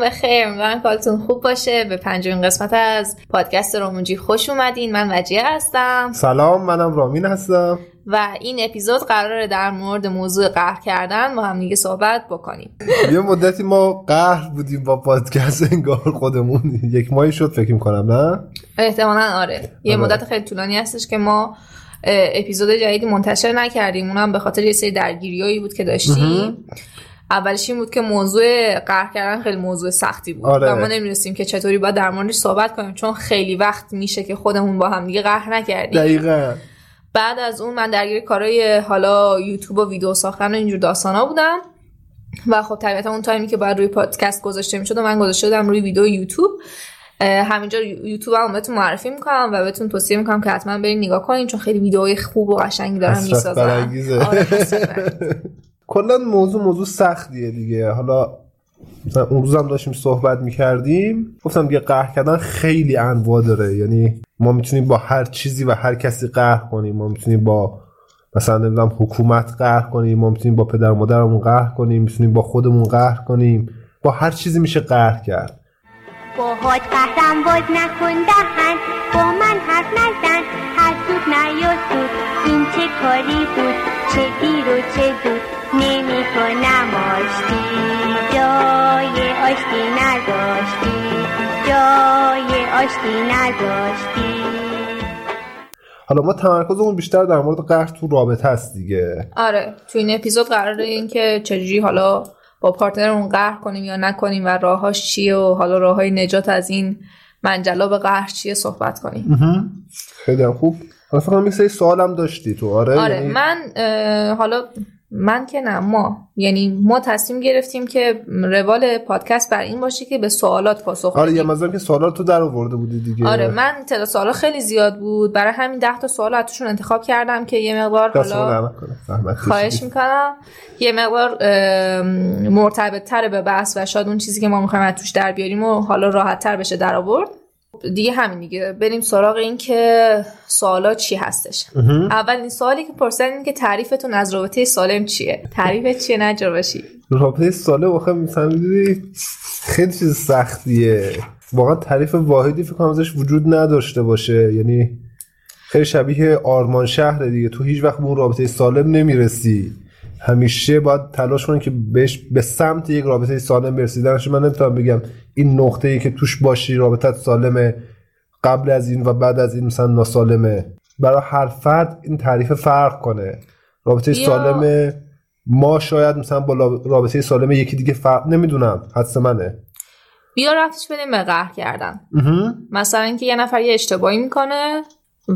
روزتون بخیر. امیدوارم کالتون خوب باشه. به پنجمین قسمت از پادکست رومونجی خوش اومدین. من وجیه هستم. سلام منم رامین هستم. و این اپیزود قراره در مورد موضوع قهر کردن با هم دیگه صحبت بکنیم. یه مدتی ما قهر بودیم با پادکست انگار خودمون یک ماهی شد فکر می‌کنم نه؟ احتمالا آره. یه آره. مدت خیلی طولانی هستش که ما اپیزود جدیدی منتشر نکردیم. اونم به خاطر یه سری درگیریایی بود که داشتیم. اولش این بود که موضوع قهر کردن خیلی موضوع سختی بود. آره. و ما نمی‌دونستیم که چطوری باید در موردش صحبت کنیم چون خیلی وقت میشه که خودمون با هم دیگه قهر نکردیم. دقیقا. بعد از اون من درگیر کارهای حالا یوتیوب و ویدیو ساختن و اینجور داستانا بودم. و خب طبیعتا اون تایمی که باید روی پادکست گذاشته می‌شد و من گذاشته بودم روی ویدیو یوتیوب. همینجا یوتیوب هم بهتون معرفی می‌کنم و بهتون توصیه می‌کنم که حتما برین نگاه کنین چون خیلی ویدیوهای خوب و قشنگی دارن حسرت کلا موضوع موضوع سختیه دیگه. حالا مثلا اون روزم داشتیم صحبت می‌کردیم گفتم دیگه قهر کردن خیلی انواع داره. یعنی ما می‌تونیم با هر چیزی و هر کسی قهر کنیم. ما می‌تونیم با مثلا نمی‌دونم حکومت قهر کنیم. ما می‌تونیم با پدر مادرمون قهر کنیم. می‌تونیم با خودمون قهر کنیم. با هر چیزی میشه قهر کرد. باهات قهرم باز نکن دهن. با من حرف نزن. نیا سود. این چه کاری بود؟ چه دیر و چه زود نمی کنم آشتی جای آشتی نداشتی. جای آشتی نداشتی. حالا ما تمرکزمون بیشتر در مورد قهر تو رابطه است دیگه. آره تو این اپیزود قراره این که چجوری حالا با پارتنرمون قهر کنیم یا نکنیم و راهاش چیه و حالا راه های نجات از این منجلاب قهر چیه صحبت کنیم. خیلی خوب. حالا فکر کنم یه سری سوالم داشتی تو آره؟ آره یعنی- من حالا من که نه ما. یعنی ما تصمیم گرفتیم که روال پادکست بر این باشه که به سوالات پاسخ آره یه. مزارم که سوالات تو در آورده بودی دیگه. آره من تعداد سوالا خیلی زیاد بود. برای همین ده تا سوال از توشون انتخاب کردم که یه مقدار حالا خواهش. می‌کنم. یه مقدار مرتبط تر به بحث و شاید اون چیزی که ما می‌خوایم از توش در بیاریم و حالا راحت تر بشه در آورد. دیگه همین دیگه. بریم سراغ این که سوالا چی هستش. اولین سوالی که پرسیدن این که تعریفتون از رابطه سالم چیه؟ تعریف چیه؟ نجر باشی. رابطه ساله واقعا مثلا خیلی چیز سختیه. واقعا تعریف واحدی فکر کنم ازش وجود نداشته باشه. یعنی خیلی شبیه آرمان شهر دیگه. تو هیچ وقت به اون رابطه سالم نمی‌رسی. همیشه باید تلاش کنی که بهش به سمت یک رابطه سالم برسی. درش من نمی‌تونم بگم این نقطه ای که توش باشی رابطت سالمه قبل از این و بعد از این مثلا ناسالمه. برای هر فرد این تعریف فرق کنه. رابطه سالم ما شاید مثلا با رابطه سالم یکی دیگه فرق نمی‌دونم. حدس منه. بیا رفتش بدیم به قهر کردن. مثلا اینکه یه نفر یه اشتباهی می‌کنه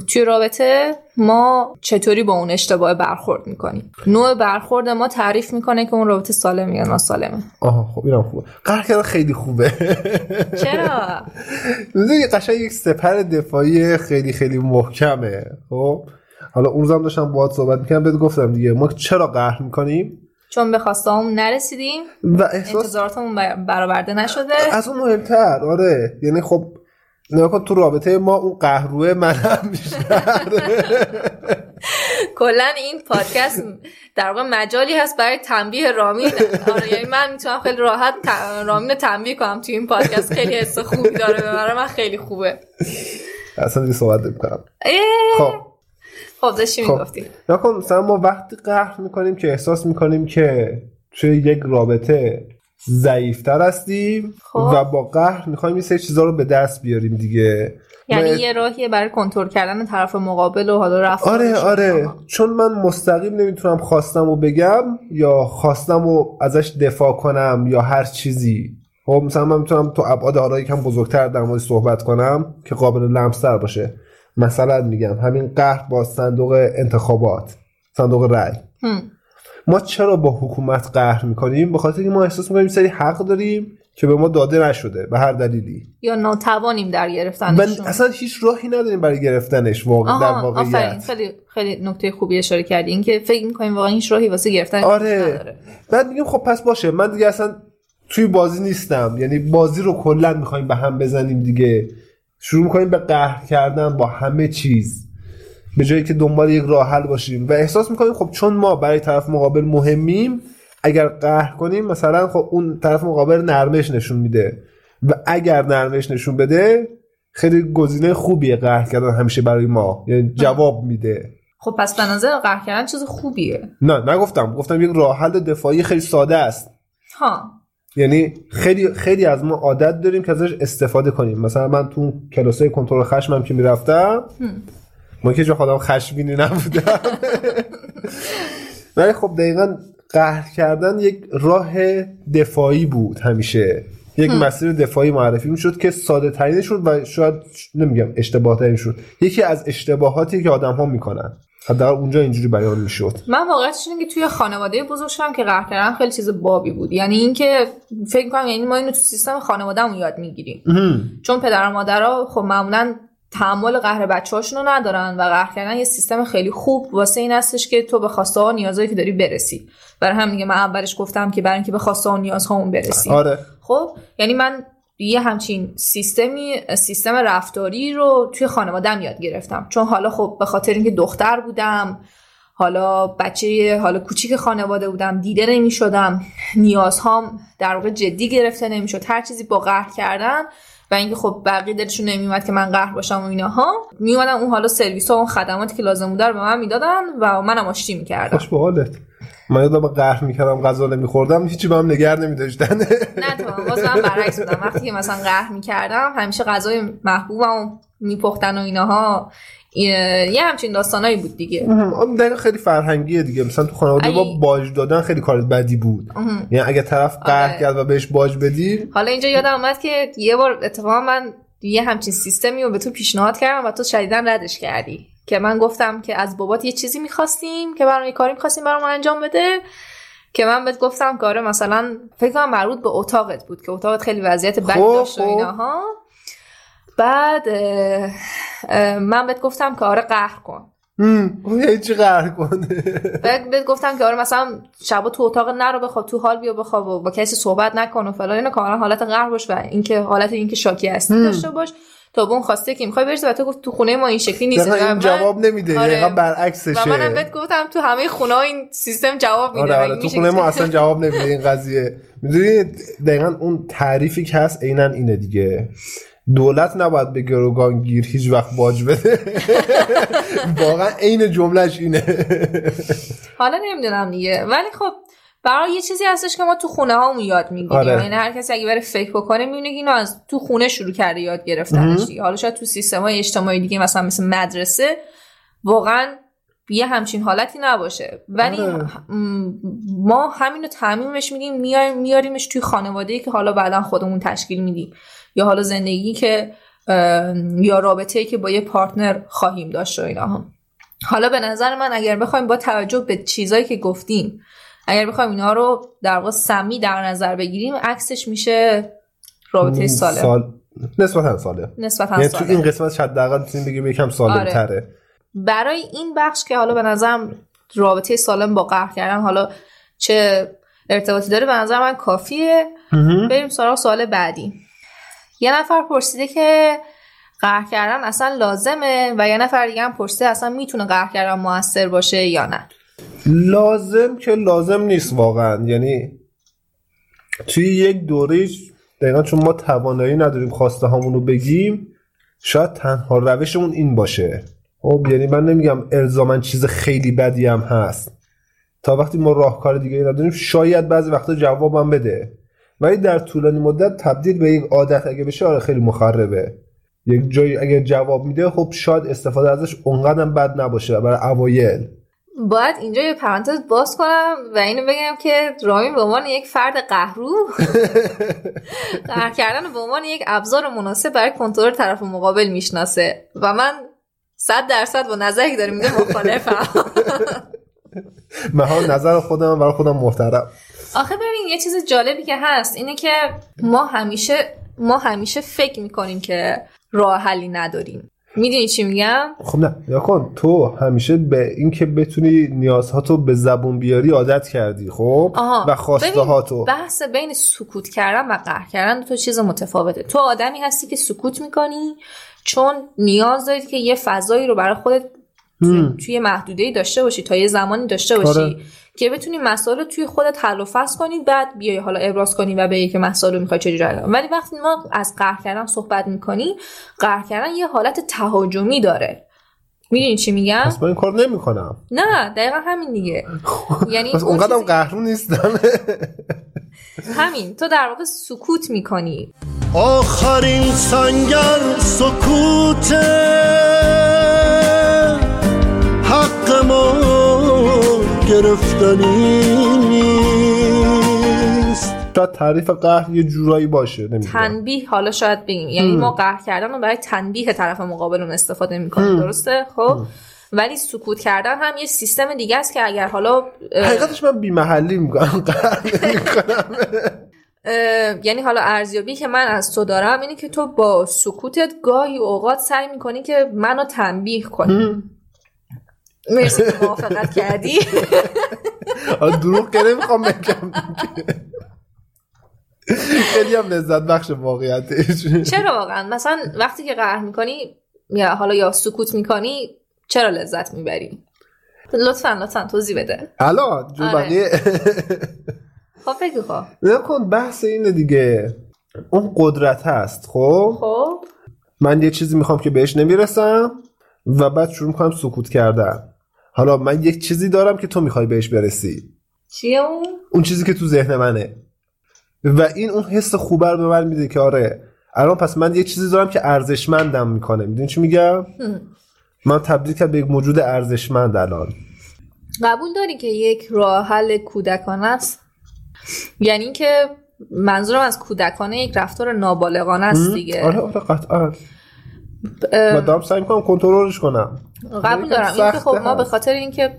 توی رابطه ما چطوری با اون اشتباه برخورد می‌کنیم؟ نوع برخورد ما تعریف می‌کنه که اون رابطه سالمه یا ناسالمه. آها خب اینم خوبه. قهر کردن خیلی خوبه. چرا؟ یه قشنگ یک سپر دفاعی خیلی خیلی محکمه خب؟ حالا اون روزم داشتم باهات صحبت می‌کنم بهت گفتم دیگه ما چرا قهر می‌کنیم؟ چون به خواستهامون نرسیدیم. و احساس انتظاراتمون بر- برآورده نشده. از اون مهمتر آره. یعنی خب نگاه کن تو رابطه ما اون قهروه من هم بیشتر کلا این پادکست در واقع مجالی هست برای تنبیه رامین. آره یعنی من می‌تونم خیلی راحت رامین رو تنبیه کنم توی این پادکست. خیلی حس خوبی داره برای من خیلی خوبه. اصلا دیگه صحبت نمی‌کنم. خب. خب داشتی خب. می‌گفتی؟ نکن مثلا ما وقتی قهر می‌کنیم که احساس می‌کنیم که توی یک رابطه ضعیفتر هستیم خب. و با قهر می‌خوایم یه سری چیزا رو به دست بیاریم دیگه یعنی ما- یه راهیه برای کنترل کردن طرف مقابل و حالا رفتارش آره آره. چون من مستقیم نمی‌تونم خواستم و بگم یا خواستم و ازش دفاع کنم یا هر چیزی خب مثلا من می‌تونم تو ابعاد حالا یکم بزرگتر در مورد صحبت کنم که قابل لمستر باشه مثلا میگم همین قهر با صندوق انتخابات صندوق رأی. ما چرا با حکومت قهر می‌کنیم؟ به خاطر اینکه ما احساس می‌کنیم سری حق داریم که به ما داده نشده به هر دلیلی. یا ناتوانیم در و گرفتنشون اصلا هیچ راهی نداریم برای گرفتنش واقع در آها آفرین. واقعیت خیلی خیلی نکته خوبی اشاره کردی. اینکه فکر می‌کنیم واقعا هیچ راهی واسه گرفتن آره. نداره. بعد میگیم خب پس باشه. من دیگه اصلا توی بازی نیستم. یعنی بازی رو کلا می‌خوایم به هم بزنیم دیگه. شروع می‌کنیم به قهر کردن با همه چیز. به جایی که دنبال یک راه حل باشیم. و احساس می‌کنیم خب چون ما برای طرف مقابل مهمیم اگر قهر کنیم مثلا خب اون طرف مقابل نرمش نشون میده. و اگر نرمش نشون بده خیلی گزینه خوبیه قهر کردن همیشه برای ما. یعنی جواب میده. خب پس به نظر قهر کردن چیز خوبیه. نه نگفتم. گفتم یک راه حل دفاعی خیلی ساده است. ها. یعنی خیلی خیلی از ما عادت داریم که ازش استفاده کنیم. مثلا من تو کلاسای کنترل خشمم که می‌رفتم ما که جو خودم خشمگینی نبودم. ولی خب دقیقا قهر کردن یک راه دفاعی بود همیشه. یک مسیر دفاعی معرفی می‌شد که ساده ترین شد و شاید نمیگم اشتباه ترین شد. یکی از اشتباهاتی که آدم ها می‌کنن. حداقل اونجا اینجوری بیان می‌شد. من واقعیتش اینه که توی خانواده بزرگ شدم که قهر کردن خیلی چیز بابی بود. یعنی اینکه فکر کنم یعنی ما اینو تو سیستم خانوادهمون یاد می‌گیریم. چون پدر و مادرها خب معمولا تحمل قهر بچه رو ندارن و قهر کردن یه سیستم خیلی خوب واسه این هستش که تو به خواسته ها نیازهایی که داری برسی. برای همین دیگه من اولش گفتم که برای اینکه به خواسته ها نیازهامون برسی آره. خب یعنی من یه همچین سیستمی سیستم رفتاری رو توی خانوادم یاد گرفتم. چون حالا خب به خاطر اینکه دختر بودم حالا بچه حالا کوچیک خانواده بودم دیده نمی شدم نیازهام در واقع جدی گرفته نمی‌شد هر چیزی با قهر کردن و اینکه خب بقیه دلشون نمیومد که من قهر باشم و ایناها میومدن اون حالا سرویس ها و اون خدماتی که لازم بوده رو به من می‌دادن و منم آشتی می‌کردم. خوش به حالت. من یادم قهر می‌کردم غذا نمیخوردم هیچی به هم نگر نمیداشتن. نه تو باز من برعکس بودم. وقتی که مثلا قهر می‌کردم همیشه غذای محبوبم میپختن و ایناها. یه همچین داستانایی بود دیگه. در خیلی فرهنگیه دیگه. مثلا تو خانواده با باج دادن خیلی کار بدی بود. یعنی اگه طرف قهر آره. کرد و بهش باج بدی حالا اینجا یادم اومد که یه بار اتفاقا من یه همچین سیستمی رو به تو پیشنهاد کردم و تو شدیدا ردش کردی. که من گفتم که از بابات یه چیزی می‌خواستیم که برام یه کاری می‌خواستیم برام انجام بده. که من بهت گفتم که آره مثلا فکر کنم مربوط به اتاقت بود که اتاقت خیلی وضعیت بدی خب، داشت و خب. ایناها بعد اه، اه، من بهت گفتم که آره قهر کن. اون یعنی چی قهر کنه؟ بعد بهت گفتم که آره مثلا شبا تو اتاق نرو بخواب تو حال بیا بخواب و با کسی صحبت نکن و فلان اینو کاملا حالت قهر باش و اینکه حالت اینکه شاکی هستی داشته باش. تا به اون خواسته که می‌خوای برسی و تو گفت تو خونه ما این شکلی نیست. و این من- جواب نمیده آره. دقیقا برعکسشه. و منم بهت گفتم تو همه خونه ها این سیستم جواب میده آره آره تو خونه ما اصلا جواب نمیده این قضیه. می‌دونی دقیقا اون تعریفی که هست عینا اینه دیگه. دولت نباید به گروگانگیر هیچ وقت باج بده. واقعا عین جملهش اینه. حالا نمی‌دونم دیگه. ولی خب برای یه چیزی هستش که ما تو خونه هامون یاد می‌گیریم. آره. یعنی هر کسی اگه بره فکر بکنه می‌بینه که اینو از تو خونه شروع کرده یاد گرفتنش حالا شاید تو سیستم های اجتماعی دیگه مثلا مثل مدرسه واقعا یه همچین حالتی نباشه. ولی آره. ما همینو تعمیمش میدیم میاریم میاریمش توی خانواده که حالا بعدا خودمون تشکیل میدیم. یا حالا زندگی که یا رابطه که با یه پارتنر خواهیم داشت و اینا. حالا به نظر من اگر بخوایم با توجه به چیزایی که گفتیم اگر بخوایم اینا رو در واقع سمی در نظر بگیریم عکسش میشه رابطه سالم. سال نسبتا ساله. نسبتا یعنی تو سالم این قسمت حداقل می‌تونیم بگیم یکم سالم آره. برای این بخش که حالا به نظرم رابطه سالم با قهر کردن حالا چه ارتباطی داره به نظر من کافیه. بریم سراغ سوال بعدی. یه نفر پرسیده که قهر کردن اصلا لازمه و یه نفر دیگه هم پرسیده اصلا می‌تونه قهر کردن موثر باشه یا نه؟ لازم که لازم نیست واقعا. یعنی توی یک دوره دقیقا چون ما توانایی نداریم خواسته رو بگیم شاید تنها روشمون این باشه. خب یعنی من نمیگم الزاما چیز خیلی بدی هم هست. تا وقتی ما راهکار دیگه نداریم شاید بعضی وقتا جوابم بده. ولی در طولانی مدت تبدیل به یک عادت اگه بشه آره خیلی مخربه. یک جایی اگه جواب میده خب شاید استفاده ازش اونقدر بد نباشه برای اوایل. باید اینجا یه پرانتز باز کنم و اینو بگم که رامین به عنوان یک فرد قهرو قهر کردن به عنوان یک ابزار مناسب برای کنترل طرف مقابل می‌شناسه. و من صد درصد با نظری که داره میده مخالفم. من ها نظر خودم برای خودم محترم. آخه ببین یه چیز جالبی که هست اینه که ما همیشه ما همیشه فکر می‌کنیم که راه حلی نداریم. می‌دونی چی میگم؟ خب نه یا کن. تو همیشه به اینکه بتونی نیازهاتو به زبون بیاری عادت کردی خب؟ آها. و خواسته هاتو بحث بین سکوت کردن و قهر کردن دو تا چیز متفاوته. تو آدمی هستی که سکوت می‌کنی چون نیاز داری که یه فضایی رو برای خودت تو- توی محدوده داشته باشی تا یه زمانی داشته باشی آره. که بتونی مسائل رو توی خودت حل و فصل کنی بعد بیای حالا ابراز کنی و بگی که مسائل رو می‌خوای چجوری حل. ولی وقتی ما از قهر کردن صحبت می‌کنی قهر کردن یه حالت تهاجمی داره. می‌دونی چی میگم؟ پس من این کار نمی‌کنم. نه دقیقا همین دیگه. یعنی پس اون اونقدر چیزی- قهرون نیستم. همین. تو در واقع سکوت می‌کنی. آخرین سنگر سکوته. حق ما گرفتنی نیست. شاید تعریف قهر یه جورایی باشه نمی‌دونم. تنبیه حالا شاید بگیم. یعنی ما قهر کردن رو برای تنبیه طرف مقابلمون استفاده می‌کنیم. درسته؟ خب. ولی سکوت کردن هم یه سیستم دیگه است که اگر حالا حقیقتش من بی محلی می‌کنم یعنی حالا ارزیابی که من از تو دارم اینه که تو با سکوتت گاهی اوقات سعی می‌کنی که منو تنبیه کنی. مرسی که موافقت کردی. دروغ که نمی‌خوام بگم. خیلی هم لذت بخش واقعیتش. چرا واقعا؟ مثلا وقتی که قهر می‌کنی یا حالا یا سکوت می‌کنی چرا لذت می‌بری؟ لطفا لطفا توضیح بده. الان جو آره. خب بگو خب. نکن بحث اینه دیگه. اون قدرت هست خب؟ خب. من یه چیزی می‌خوام که بهش نمی‌رسم و بعد شروع می‌کنم سکوت کردن. حالا من یک چیزی دارم که تو می‌خوای بهش برسی. چیه اون؟ اون چیزی که تو ذهن منه. و این اون حس خوبه رو به من میده که آره الان پس من یه چیزی دارم که ارزشمندم می‌کنه. می‌دونی چی میگم؟ من تبدیل کردم به یک موجود ارزشمند الان. قبول داری که یک راه حل کودکانه است؟ یعنی که منظورم از کودکانه یک رفتار نابالغانه است دیگه. آره آره قطعا. و دارم سعی می‌کنم کنترلش کنم. قبول یکم دارم. این که خب ما به. خاطر اینکه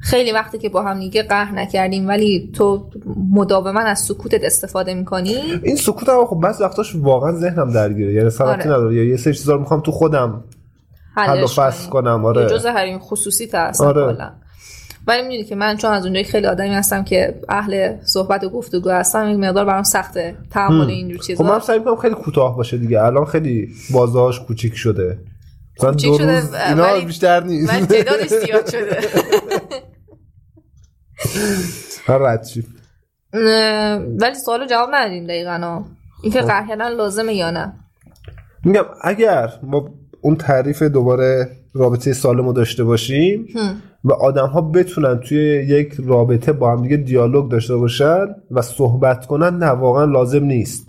خیلی وقتی که با هم دیگه قهر نکردیم ولی تو مداوما از سکوتت استفاده می‌کنی؟ این سکوت هم خب بعض وقتاش واقعا ذهنم درگیره. یعنی سرعتی آره. نداره. یا یه سری چیزا رو می‌خوام تو خودم حل و فصل کنم آره. جزء حریم خصوصی تا اصلا آره. کلا. ولی می‌دونی که من چون از اونجای خیلی آدمی هستم که اهل صحبت و گفتگو هستم یک مقدار برام سخته تحمل اینجور خب من چیزا سعی می‌کنم خیلی کوتاه باشه دیگه. الان خیلی بازهاش کوچیک شده. مثلا دو شده، روز اینا ولی- بیشتر نیست. ولی تعدادش زیاد شده. هر رد ولی سوالو جواب ندادیم دقیقا. اینکه خب. قهر کردن لازمه یا نه؟ میگم اگر ما اون تعریف دوباره رابطه سالم رو داشته باشیم و آدم ها بتونن توی یک رابطه با هم دیگه دیالوگ داشته باشن و صحبت کنن نه واقعا لازم نیست.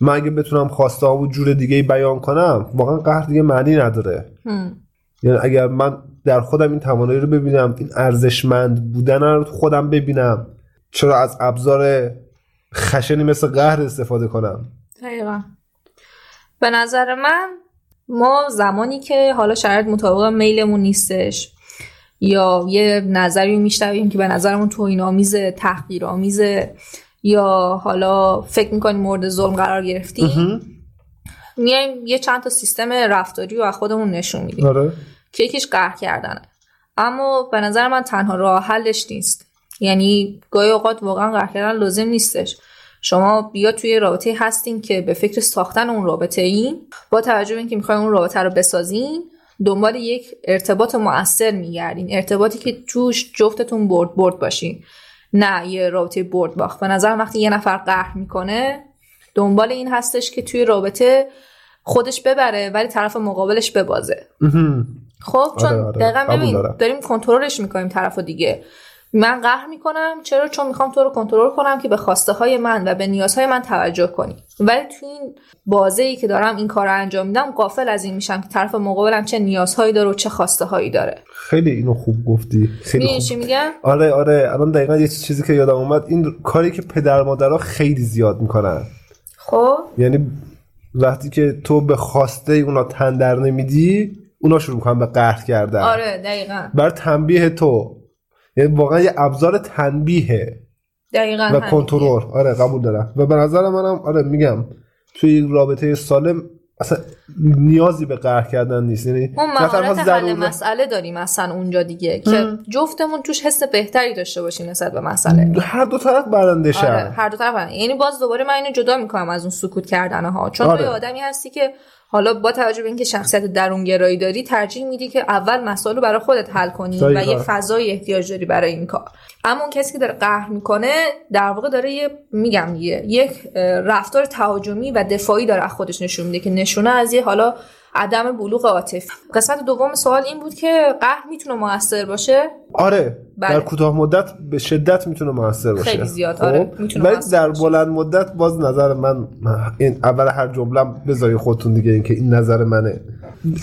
من اگه بتونم خواسته ها و جور دیگه بیان کنم واقعا قهر دیگه معنی نداره. یعنی اگر من در خودم این توانایی رو ببینم این ارزشمند بودن رو تو خودم ببینم چرا از ابزار خشنی مثل قهر استفاده کنم؟ دقیقا. به نظر من ما زمانی که حالا شرایط مطابق میلمون نیستش یا یه نظری میشنویم که به نظرمون توهین آمیزه تحقیر آمیزه یا حالا فکر می‌کنیم مورد ظلم قرار گرفتیم میایم یه چند تا سیستم رفتاری رو از خودمون نشون میدیم. آره. که یکیش قهر کردنه. اما به نظر من تنها راه حلش نیست. یعنی گاهی اوقات واقعا قهر کردن لازم نیستش. شما بیا توی رابطه هستین که به فکر ساختن اون رابطه این با توجه به اینکه می‌خواین اون رابطه رو بسازین دنبال یک ارتباط مؤثر میگردین ارتباطی که توش جفتتون برد برد باشین. نه یه رابطه برد باخت. به نظر وقتی یه نفر قهر می‌کنه دنبال این هستش که توی رابطه خودش ببره ولی طرف مقابلش ببازه. خب چون آره، آره. دقیقا ببین. داریم کنترلش می‌کنیم طرف دیگه. من قهر می‌کنم چرا؟ چون می‌خوام تو رو کنترل کنم که به خواسته های من و به نیازهای من توجه کنی. ولی تو این بازه ای که دارم این کار رو انجام میدم قافل از این میشم که طرف مقابلم چه نیازهایی داره و چه خواسته هایی داره. خیلی اینو خوب گفتی. خیلی خوب. چی میگم؟ آره آره. الان دقیقا یه چیزی که یادم اومد. این کاری که پدر مادرها خیلی زیاد می‌کنن. خب؟ یعنی وقتی که تو به خواسته اونا تندر نمیدی اونا شروع می‌کنن به قهر کردن. آره دقیقا. بر تنبیه تو. یعنی واقعا یه ابزار تنبیه دقیقا و. کنترل. آره قبول دارم. و به نظر منم آره میگم توی رابطه سالم اصلا نیازی به قهر کردن نیست. یعنی اون مهارت حل مسئله داریم اصلا اونجا دیگه که جفتمون توش حس بهتری داشته باشیم نسبت به مسئله. هر دو طرف برنده آره هر دو طرف هستن. یعنی باز دوباره من اینو جدا می‌کنم از اون سکوت کردن ها چون آره. تو یه آدمی هستی که حالا با توجه به اینکه شخصیت درونگرایی داری ترجیح میدی که اول مسائل رو برای خودت حل کنی و. یه فضای احتیاج داری برای این کار اما اون کسی که داره قهر می‌کنه در واقع داره یه میگم یه یک رفتار تهاجمی و دفاعی داره از خودش نشون میده که نشونه از یه حالا عدم بلوغ عاطفی قسمت دوم سوال این بود که قهر می‌تونه موثر باشه آره بله. در کوتاه مدت به شدت می‌تونه موثر باشه خیلی زیاد، خب؟ آره، می‌تونه ولی در. بلند مدت باز نظر من این اول هر جمله بذاری خودتون دیگه این که این نظر منه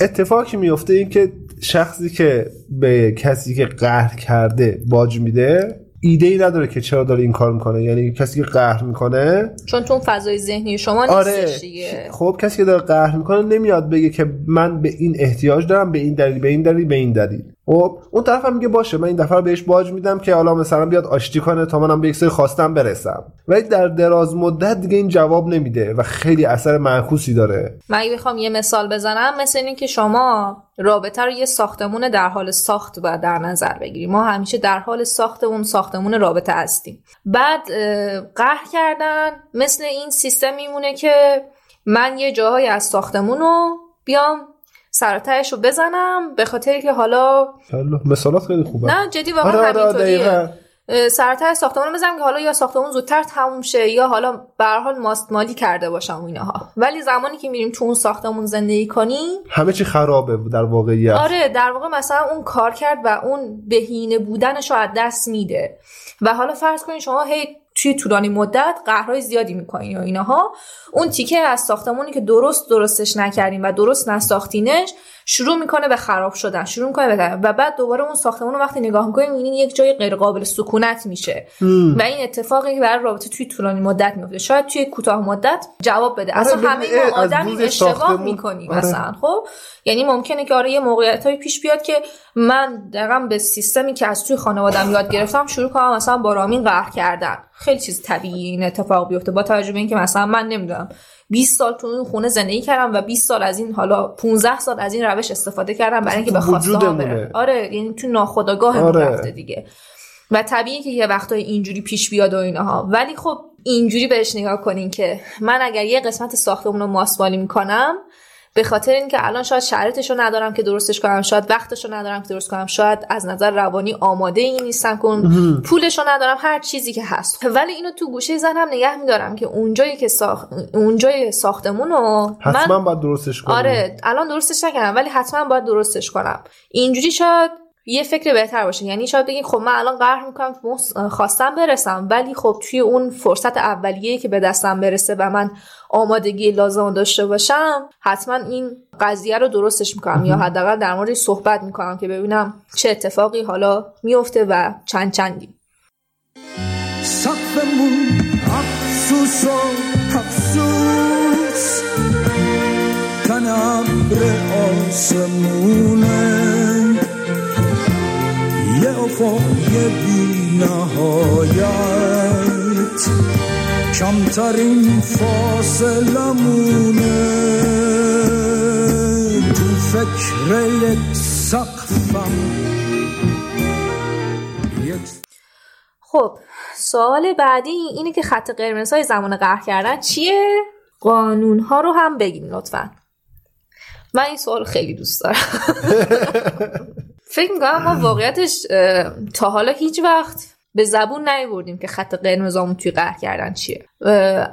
اتفاقی میفته این که شخصی که به کسی که قهر کرده باج میده ایده ای نداره که چرا داره این کار می‌کنه. یعنی کسی که قهر می‌کنه چون تو فضای ذهنی شما نیستش آره. دیگه. خب کسی که داره قهر می‌کنه نمیاد بگه که من به این احتیاج دارم به این دلیل به این دلیل به این دلیل. خب اون طرف هم میگه باشه من این دفعه بهش باج میدم که حالا مثلا بیاد آشتی کنه تا منم به یک سری خواستم برسم. ولی در دراز مدت دیگه این جواب نمیده و خیلی اثر معکوسی داره. من اگه بخوام یه مثال بزنم مثل اینه که شما رابطه رو یه ساختمون در حال ساخت باید در نظر بگیریم ما همیشه در حال ساخت اون ساختمون رابطه هستیم. بعد قهر کردن مثل این سیستم میمونه که من یه جاهایی از ساختمون رو بیام سرتایش رو بزنم به خاطر که حالا حالا مثالات خیلی خوبه. نه جدی واقعا آره آره همینطوریه. سرتای ساختمون رو بزنم که حالا یا ساختمون زودتر تموم شه یا حالا به هر حال ماست مالی کرده باشم و اینها ولی زمانی که میریم تو اون ساختمون زندگی کنیم همه چی خرابه در واقعیت. آره در واقع مثلا اون کار کرد و اون بهینه بودنش رو از دست میده. و حالا فرض کنید شما هی توی طولانی مدت قهرهای زیادی می‌کنین و اینها. اون تیکه از ساختمونی که درست درستش نکردین و درست نساختینش شروع می‌کنه به خراب شدن شروع می‌کنه به و بعد دوباره اون ساختمون رو وقتی نگاه می‌کنین می‌بینین یک جای غیر قابل سکونت میشه. و این اتفاقی که برای رابطه توی طولانی مدت میفته شاید توی کوتاه مدت جواب بده. اصلا ببین، همه ما روز اشتباه می‌کنیم آره. مثلا خب؟ یعنی ممکنه که آره یه موقعیت های پیش بیاد که من دقیقا به سیستمی که از توی خانوادم یاد گرفتم شروع کنم مثلا با رامین قهر کردن. خیلی چیز طبیعی این اتفاق بیفته با توجه به اینکه مثلا من نمی‌دونم 20 سال تو این خونه زندگی کردم و 20 سال از این حالا 15 سال از این روش استفاده کردم برای اینکه به خواسته. برم آره یعنی تو ناخودآگاه آره. رفته دیگه و طبیعی که یه وقتای اینجوری پیش بیاد و اینها ولی خب اینجوری بهش نگاه کنین که من اگر یه قسمت ساختمون رو ماسمالی می‌کنم به خاطر اینکه الان شاید شرایطش رو ندارم که درستش کنم شاید وقتش رو ندارم که درست کنم شاید از نظر روانی آماده این نیستم کن پولش رو ندارم هر چیزی که هست. ولی اینو تو گوشه ذهنم نگه میدارم که اونجایی که ساخت اونجای ساختمون رو حتما من باید درستش کنیم آره الان درستش نکردم ولی حتما باید درستش کنم. اینجوری شاید یه فکر بهتر باشه. یعنی شاید بگین خب من الان قهر می‌کنم خواستم برسم ولی خب توی اون فرصت اولیه که به دستم برسه و من آمادگی لازم داشته باشم حتما این قضیه رو درستش می‌کنم. یا حداقل در موردش صحبت می‌کنم که ببینم چه اتفاقی حالا میفته و چند چندی. سقفمون افسوس و افسوس تنبر آسمونه. یه افقی بی نهایت کمترین فاصلمونه تو فکر یک سقفم خب سوال بعدی اینه که خط قرمزهای زمان قهر کردن چیه؟ قانون ها رو هم بگیم لطفا. من این سوال خیلی دوست دارم. فکر می‌کنم ما واقعیتش تا حالا هیچ وقت به زبون نیوردیم که خط قرمزامون توی قهر کردن چیه.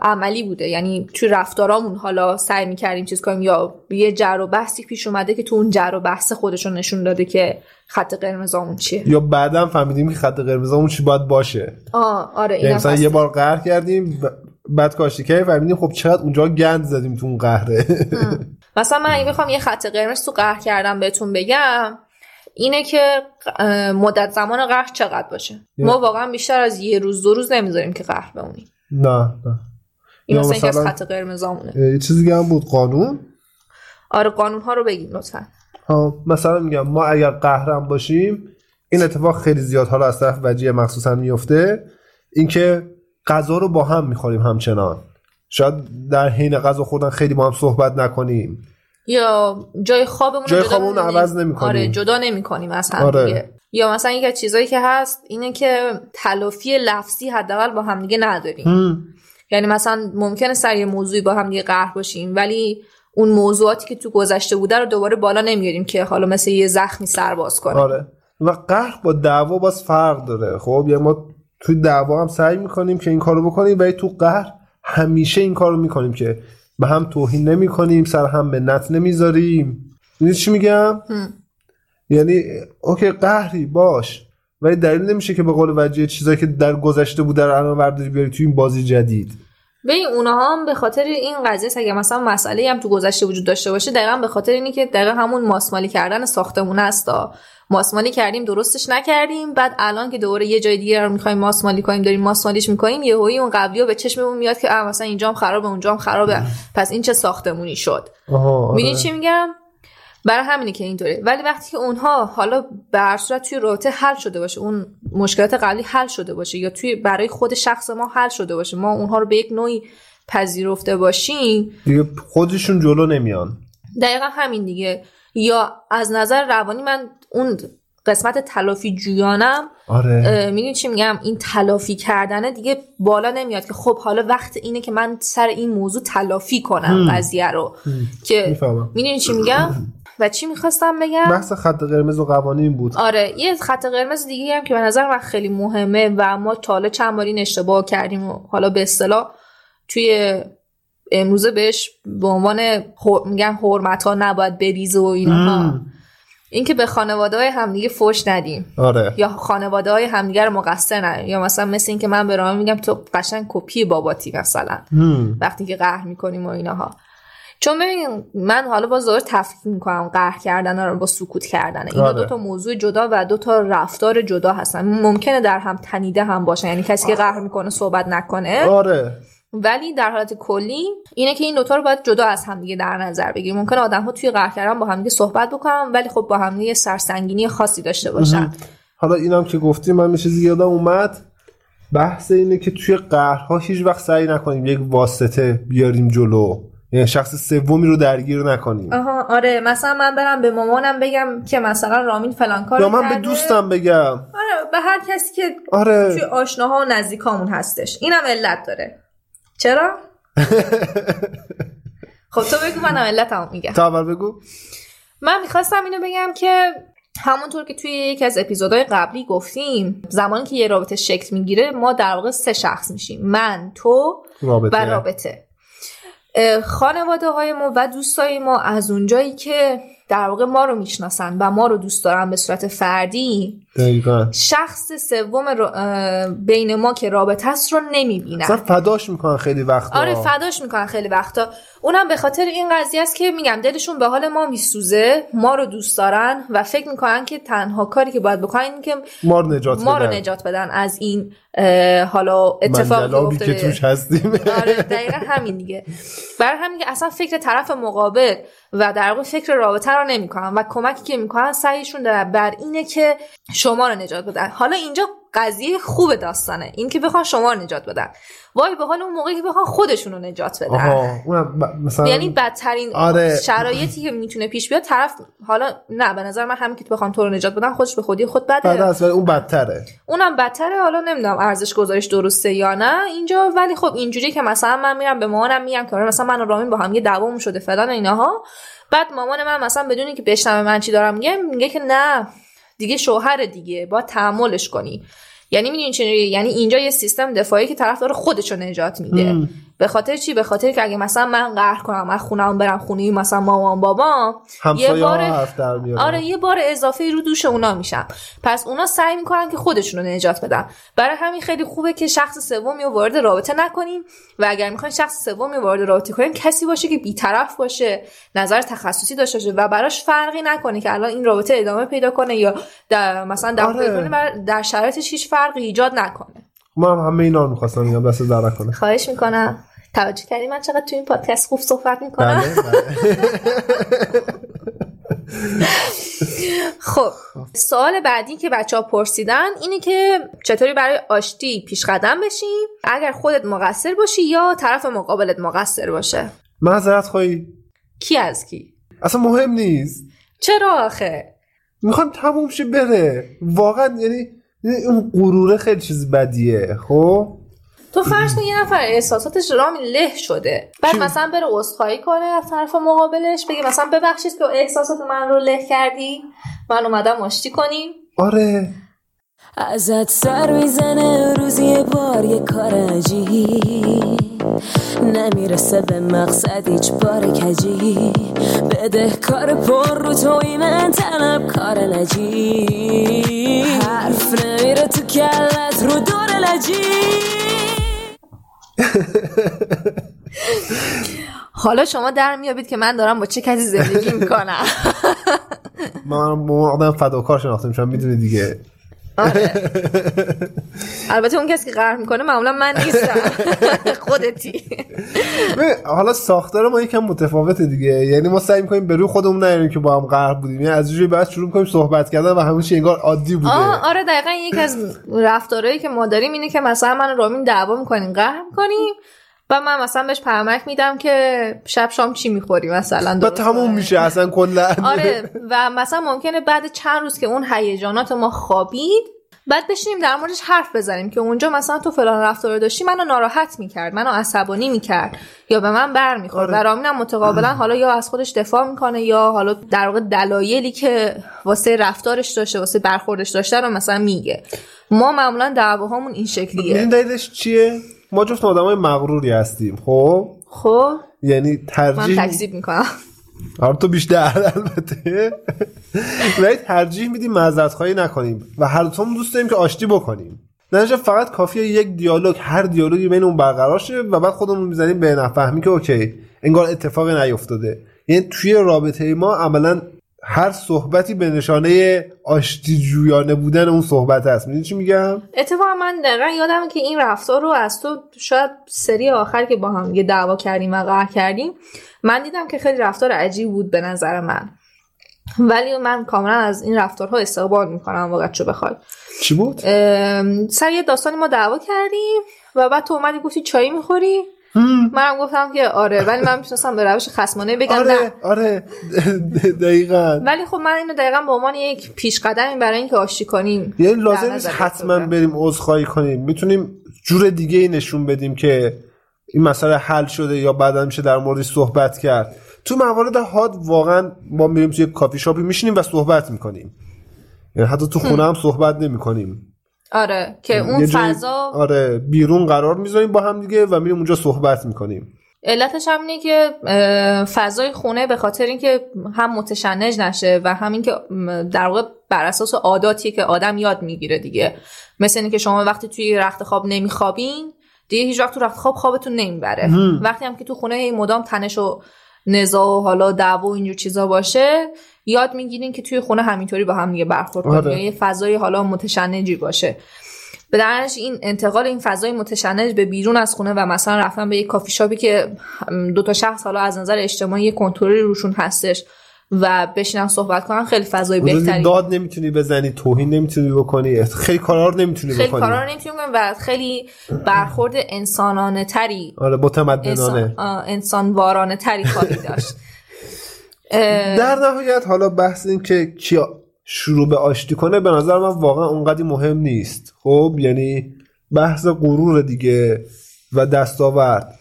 عملی بوده. یعنی توی رفتارامون حالا سعی می‌کردیم چیز کنیم. یا یه جر و بحثی پیش اومده که تو اون جر و بحث خودشون نشون داده که خط قرمزامون چیه. یا بعدا فهمیدیم که خط قرمزمون چی باید باشه. آه آره یعنی مثلا. یه بار قهر کردیم بعد کاشتی کردیم فهمیدیم خب چقدر اونجا گند زدیم تو اون قهره. مثلا من اگه بخوام یه خط قرمز تو قهر کردم بهتون بگم اینه که مدت زمان قهر چقدر باشه؟ ما واقعا بیشتر از یه روز دو روز نمی‌ذاریم که قهر بمونیم. نه نه. این مثلا یکی از مثلا- خط قرمزامونه. یه چیزی دیگه هم بود قانون؟ آره قانون ها رو بگیم لطفا. ها مثلا میگم ما اگر قهرم باشیم این اتفاق خیلی زیاد حالا از طرف وجیه مخصوصا میفته اینکه غذا رو با هم می‌خوریم همچنان. شاید در حین غذا خوردن خیلی با هم صحبت نکنیم. یا جای خوابمون جای خوابمون عوض نمی‌کنیم. آره جدا نمی‌کنیم از هم آره. دیگه یا مثلا یکی از چیزایی که هست اینه که تلافی لفظی حداقل با هم دیگه نداریم هم. یعنی مثلا ممکنه سر یه موضوعی با هم دیگه قهر باشیم ولی اون موضوعاتی که تو گذشته بوده رو دوباره بالا نمیاریم که حالا مثل یه زخمی سرباز کنه آره و قهر با دعوا باز فرق داره خب یعنی ما توی دعوا هم سعی می‌کنیم که این کارو بکنیم ولی تو قهر همیشه این کارو می‌کنیم که به هم توهین نمی‌کنیم سر هم منت نمی‌ذاریم. می‌دونی چی میگم؟ یعنی اوکی قهری باش. ولی دلیل نمیشه که به قول وجه چیزایی که در گذشته بود در الان ورداری بیاری توی این بازی جدید. ببین اونها هم به خاطر این قضیه است اگه مثلا مسئله هم تو گذشته وجود داشته باشه دقیقا به خاطر اینی که دقیقا همون ماسمالی کردن ساختمون هستا ماسمالی کردیم درستش نکردیم بعد الان که دوباره یه جای دیگه رو می‌خوایم ماسمالی کنیم داریم ماسمالیش می‌کنیم یه هویی اون قبلی رو به چشممون میاد که مثلا اینجام خرابه اونجام خرابه. پس این چه ساختمونی شد؟ آره. می‌دونی چی میگم؟ برای همینه که اینطوره. ولی وقتی که اونها حالا به هر صورت توی رابطه حل شده باشه اون مشکلات قبلی حل شده باشه یا توی برای خود شخص ما حل شده باشه ما اونها رو به یک نوعی پذیرفته باشیم دیگه خودشون جلو نمیان. دقیقا همین دیگه. یا از نظر روانی من اون قسمت تلافی جویانم آره. می‌دونی چی میگم؟ این تلافی کردنه دیگه بالا نمیاد که خب حالا وقت اینه که من سر این موضوع تلافی کنم قضیه رو. که می‌فهمم. می‌دونی چی میگم؟ و چی می‌خواستم بگم؟ بحث خط قرمز و قوانین بود. آره یه خط قرمز دیگه هم که به نظر من خیلی مهمه و ما تا حالا چند بار این اشتباه کردیم و حالا به اصطلاح توی امروزه بهش به عنوان هر- میگن حرمت ها نباید بریزه و اینها اینکه به خانواده های همدیگه فوش ندیم. آره. یا خانواده های همدیگه رو مقصر ندیم. یا مثلا مثل اینکه من به میگم تو قشنگ کپی باباتی مثلا. هم. وقتی که قهر می‌کنیم و اینها چون ببین من حالا باز داره تفکیک می‌کنم قهر کردن رو با سکوت کردن. اینا آره. دو تا موضوع جدا و دو تا رفتار جدا هستن. ممکنه در هم تنیده هم باشن یعنی کسی که قهر می‌کنه صحبت نکنه. آره. ولی در حالت کلی اینه که این دوتا رو باید جدا از همدیگه در نظر بگیریم. ممکن آدم ها توی قهر کردن با همدیگه صحبت بکنن ولی خب با همدیگه یه سرسنگینی خاصی داشته باشن. حالا اینم که گفتیم من چیزی یادم اومد. بحث اینه که توی قهرها هیچ وقت سعی نکنیم یک واسطه بیاریم جلو. یعنی شخص سومی رو درگیر نکنیم. آها آره مثلا من برم به مامانم بگم که مثلا رامین فلان کار یا من به دوستم بگم. آره به هر کسی که آره. توی آشناها و نزدیکامون هستش. اینم علت داره. چرا؟ خب تو بگو منم علتمو میگم. تا اول بگو. من می‌خواستم اینو بگم که همونطور که توی یکی از اپیزودهای قبلی گفتیم زمانی که یه رابطه شکل می‌گیره ما در واقع سه شخص میشیم. من تو رابطه. و رابطه. خانواده های ما و دوستای ما از اونجایی که در واقع ما رو می‌شناسن و ما رو دوست دارن به صورت فردی دقیقا. شخص سوم بین ما که رابطه است رو نمی‌بینن. اصلا فداش می‌کنن خیلی وقتا. آره فداش می‌کنن خیلی وقتا. اونم به خاطر این قضیه است که میگم دلشون به حال ما میسوزه ما رو دوست دارن و فکر می‌کنن که تنها کاری که باید بکنن اینه که ما رو نجات ما رو بدن. نجات بدن از این حالا اتفاقی که که توش هستیم. آره دقیقا همین دیگه. برای همین که اصلا فکر طرف مقابل و در واقع فکر رابطه رو نمی‌کنن و کمکی که می‌کنن سعیشون در بر اینه که شما رو نجات بدن. حالا اینجا قضیه خوب داستانه. این که بخوان شما رو نجات بدن. وای به حال اون موقعی که بخوان خودشون رو نجات بدن. ب- مثلا یعنی بدترین آره. شرایطی که می‌تونه پیش بیاد طرف حالا نه به نظر من همین که بخوان تو رو نجات بدن خودش به خودی خود بده. بعد اون بدتره. اونم بدتره حالا نمی‌دونم ارزش گذارش درسته یا نه. اینجا ولی خب اینجوری که مثلا من میرم به مامانم میگم که آره مثلا من و رامین با هم یه دعوامون شده فلان اینها بعد مامان من مثلا بدون اینکه بشنوه من چی دارم میگم میگه که نه. دیگه شوهر دیگه با تحملش کنی. یعنی می‌دونی چه یعنی اینجا یه سیستم دفاعی که طرف داره خودش رو نجات میده. به خاطر چی؟ به خاطر که اگه مثلا من قهر کنم از خونم برم خونه مثلا مامان بابا یه بار- آره یه بار اضافه رو دوش اونا میشن پس اونا سعی می‌کنن که خودشون رو نجات بدن. برای همین خیلی خوبه که شخص سومی رو وارد رابطه نکنیم و اگر می‌خواین شخص سومی وارد رابطه کنیم کسی باشه که بیطرف باشه نظر تخصصی داشته باشه و براش فرقی نکنه که الان این رابطه ادامه پیدا کنه یا در مثلا در, آره. در شرایطش هیچ فرقی ایجاد نکنه. ما هم همه اینا رو می‌خواستم میگم دست در کنه خواهش می‌کنم. توجه کردی من چقدر تو این پادکست خوب صحبت می‌کنم؟ بله بله. خب سوال بعدی که بچه ها پرسیدن اینه که چطوری برای آشتی پیش قدم بشیم اگر خودت مقصر باشی یا طرف مقابلت مقصر باشه؟ معذرت خواهی. کی از کی؟ اصلا مهم نیست. چرا آخه؟ می‌خوام تموم شه بره. واقعا یعنی اون غروره خیلی چیز بدیه خب؟ تو فرض کن یه نفر احساساتش رامی له شده. بعد مثلا بره عذرخواهی کنه از طرف مقابلش بگه مثلا ببخشید که احساسات من رو له کردی من اومدم آشتی کنیم. آره. ازت سر می‌زنه روزی بار یه کار عجیب نمی‌رسه به مقصد هیچ بار کجی. بده کار پر رو توی من طلب کار نجی. حرف تو کلت رو دور حالا شما در میابید که من دارم با چه کسی زندگی می‌کنم. من آدم فداکار شناخته میشم می‌دونی دیگه. آره. البته اون کسی که قهر می‌کنه معمولا من نیستم. خودتی. حالا ساختار ما یکم متفاوته دیگه. یعنی ما سعی می‌کنیم به روی خودمون نیاریم که با هم قهر بودیم. یعنی از جوری بعد شروع می‌کنیم صحبت کردن و همون انگار عادی بوده. آره دقیقا یکی از رفتارهایی که ما داریم اینه که مثلا من رامین دعوا می‌کنیم. قهر می‌کنیم. و من مثلا بهش پرمک میدم که شب شام چی می‌خوری مثلا و تموم. میشه اصلا کلا. آره و مثلا ممکنه بعد چند روز که اون هیجانات ما خوابید بعد بشینیم در موردش حرف بزنیم که اونجا مثلا تو فلان رفتار داشتی منو ناراحت می‌کرد منو عصبانی می‌کرد یا به من بر می‌خورد. آره. و رامینم متقابلا حالا یا از خودش دفاع می‌کنه یا حالا در واقع دلایلی که واسه رفتارش داشته واسه برخوردش داشته رو مثلا میگه. ما معمولا دعواهامون این این شکلیه دلیلش چیه؟ ما جفت آدمای مغروری هستیم خب؟ خب؟ یعنی من ترجیح تکذیب می‌کنم. حالا تو بیشتر البته. ولی ترجیح میدیم معذرت خواهی نکنیم و هر دوتامون دوست داریم که آشتی بکنیم. نتیجه فقط کافیه یک دیالوگ هر دیالوگی بین اون برقرار شه و بعد خودمون می‌زنیم به نفهمی که اوکی انگار اتفاقی نیفتاده. یعنی توی رابطه ما عملا هر صحبتی به نشانه آشتی جویانه بودن اون صحبت هست. می‌دونی چی میگم؟ اتفاقا من دقیقا یادم که این رفتار رو از تو شاید سری آخر که با هم یه دعوا کردیم و قهر کردیم من دیدم که خیلی رفتار عجیب بود به نظر من. ولی من کاملا از این رفتارها استقبال می‌کنم واقعا چو بخوای. چی بود؟ سر یه داستانی ما دعوا کردیم و بعد تو اومدی گفتی چایی می‌خوری؟ منم گفتم که آره ولی من می‌تونستم به روش خصمانه بگم نه. آره. آره دقیقا. ولی خب من اینو دقیقا به عنوان یک پیش قدمی برای اینکه آشتی کنیم یعنی لازم نیست حتما. بریم عذرخواهی کنیم. می‌تونیم جور دیگه ای نشون بدیم که این مسئله حل شده یا بعدا میشه در موردش صحبت کرد. تو موارد حاد واقعا ما میریم توی کافی شاپی میشینیم و صحبت می‌کنیم. یعنی حتی تو خونه هم صحبت نمی‌کنیم. آره که اون فضا آره بیرون قرار می‌ذاریم با هم دیگه و میریم اونجا صحبت می‌کنیم. علتش هم اینه که فضای خونه به خاطر اینکه هم متشنج نشه و همین که در واقع بر اساس عاداتیه که آدم یاد می‌گیره دیگه. مثل اینکه شما وقتی توی رخت خواب نمیخوابین دیگه هیچ وقت تو رخت خواب خوابتون نمی‌بره. وقتی هم که تو خونه هی مدام تنش و نزاع و حالا دعوا و اینجور چیزا باشه یاد می‌گیرین که توی خونه همینطوری با هم دیگه برخورد کنین آره. یا یه فضای حالا متشنجی باشه. به درنش این انتقال این فضای متشنج به بیرون از خونه و مثلا رفتن به یک کافی شاپی که دو تا شخص حالا از نظر اجتماعی کنترلی روشون هستش و بشینن صحبت کنن خیلی فضای بهتری. داد نمی‌تونی بزنی توهین نمی‌تونی بکنی خیلی کارا رو نمی‌تونی خیلی بکنی. کارا رو نمی‌تونیم کنیم و خیلی برخورد انسانانه تری آره متمدنانه. انسان, آه، انسانوارانه تری خواهی داشت. در نهایت حالا بحث این که کی شروع به آشتی کنه به نظر من واقعا اونقدی مهم نیست. خب یعنی بحث غرور دیگه و دستاورد.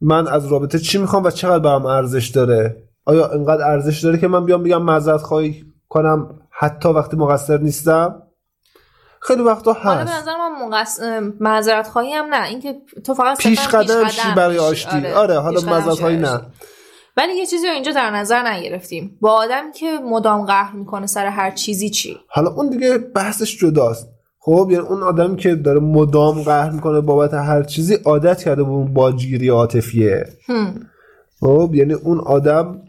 من از رابطه چی می‌خوام و چقدر برام ارزش داره؟ آیا انقدر ارزش داره که من بیام بگم معذرت خواهی کنم حتی وقتی مقصر نیستم؟ خیلی وقتا حالا به هست. نظر من مقص... معذرت خواهی هم نه. اینکه تو فقط پیش قدم چی برای پیش- آشتی. آره, حالا پیش قدم معذرت خواهی نه. ولی یه چیزی رو اینجا در نظر نگرفتیم. با آدمی که مدام قهر می‌کنه سر هر چیزی چی؟ حالا اون دیگه بحثش جداست. خب یعنی اون آدمی که داره مدام قهر می‌کنه بابت هر چیزی عادت کرده به اون باجگیری عاطفیه. خب یعنی اون آدم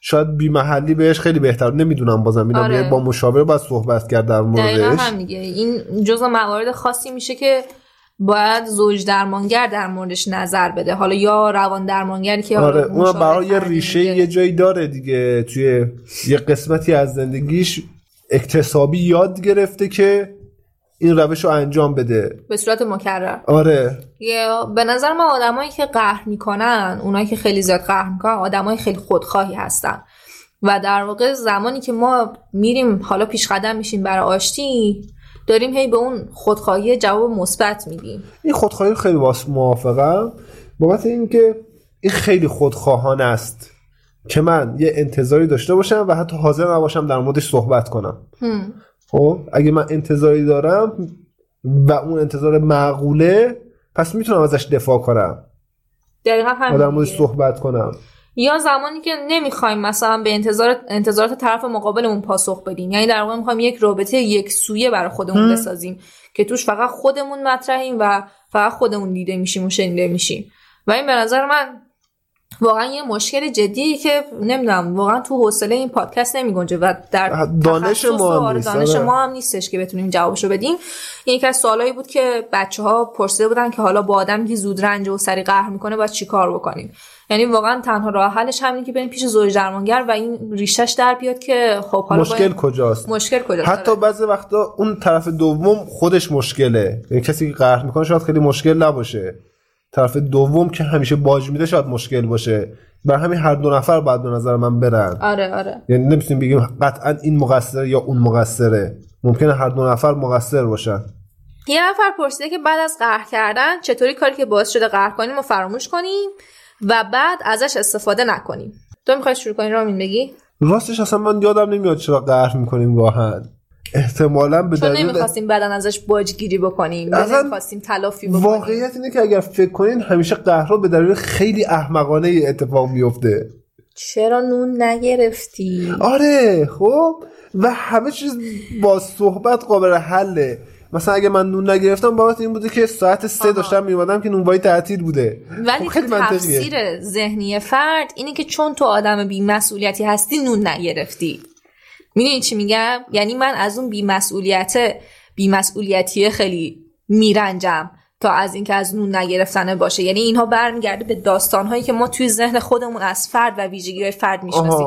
شاید بی محلی بهش خیلی بهتر. نمی‌دونم بازم. اینا آره. با مشاور باید صحبت کرد در دقیقا موردش. هم دیگه. این جزء موارد خاصی میشه که باید زوج درمانگر در موردش نظر بده. حالا یا روان درمانگری که آره اون برای یه ریشه. یه جایی داره دیگه. توی یه قسمتی از زندگیش اکتسابی یاد گرفته که این روش رو انجام بده. به صورت مکرر. آره. یا به نظر من آدمایی که قهر می‌کنن اونایی که خیلی زیاد قهر می‌کنن آدمای خیلی خودخواهی هستن. و در واقع زمانی که ما میریم حالا پیش قدم میشیم برای آشتی داریم هی به اون خودخواهی جواب مثبت میدیم. این خودخواهی خیلی باس موافقم. بابت اینکه این خیلی خودخواهانه است که من یه انتظاری داشته باشم و حتی حاضر نباشم در موردش صحبت کنم. خب اگه من انتظاری دارم و اون انتظار معقوله پس می‌تونم ازش دفاع کنم. دقیقا و در همین موردش. صحبت کنم. یا زمانی که نمی‌خوایم مثلا به انتظار انتظارات طرف مقابلمون پاسخ بدیم. یعنی در واقع می‌خوایم یک رابطه یک سویه برای خودمون بسازیم که توش فقط خودمون مطرحیم و فقط خودمون دیده میشیم و شنیده میشیم. و این به نظر من واقعا یه مشکل جدیه که نمی‌دونم واقعا تو حوصله این پادکست نمیگنجه و در دانش ما هم آره، نیست، دانش آره. ما هم نیستش که بتونیم جوابشو بدیم. یکی از سوالایی بود که بچه ها پرسیده بودن که حالا با آدمی که زود رنج و سری قهر می‌کنه باید چیکار بکنیم؟ یعنی واقعا تنها راه حلش همینه که بریم پیش زوج درمانگر و این ریشش در بیاد که خب حالا مشکل باید- کجاست؟ مشکل کجاست؟ حتی آره. بعضی وقتا اون طرف دوم خودش مشکله. یعنی کسی که قهر می‌کنه شاید خیلی مشکل نباشه. طرف دوم که همیشه باج میده شاید مشکل باشه. برای همین هر دو نفر باید به نظر من برن. آره آره. یعنی نمی‌تونیم بگیم قطعا این مقصره یا اون مقصره. ممکنه هر دو نفر مقصر باشن. یه نفر پرسیده که بعد از قهر کردن چطوری کاری که باعث شده قهر کنیم و فراموش کنیم و بعد ازش استفاده نکنیم. تو می‌خوای شروع کنی؟ رامین بگی. راستش اصلا من یادم نمیاد چرا قهر می‌کنیم گاهن. احتمالا به چون نمی‌خواستیم بعدا ازش باجگیری بکنیم اصلا نمی‌خواستیم تلافی بکنیم. واقعیت اینه که اگر فکر کنین همیشه قهرها به دلیل خیلی احمقانه اتفاق میفته چرا نون نگرفتی؟ آره خب؟ و همه چیز با صحبت قابل حله. مثلا اگه من نون نگرفتم بابت این بوده که ساعت سه داشتم میومدم که نونوایی تعطیل بوده. ولی خب خیلی تفسیر ذهنی فرد اینه که چون تو آدم بیمسئولیتی هستی نون نگرفتی. می‌دونی چی میگم؟ یعنی من از اون بیمسئولیت بیمسئولیتی خیلی میرنجم. تا از اینکه از نون نگرفتنه باشه. یعنی اینها برمیگرده به داستانهایی که ما توی ذهن خودمون از فرد و ویژگی های فرد می‌شناسیم.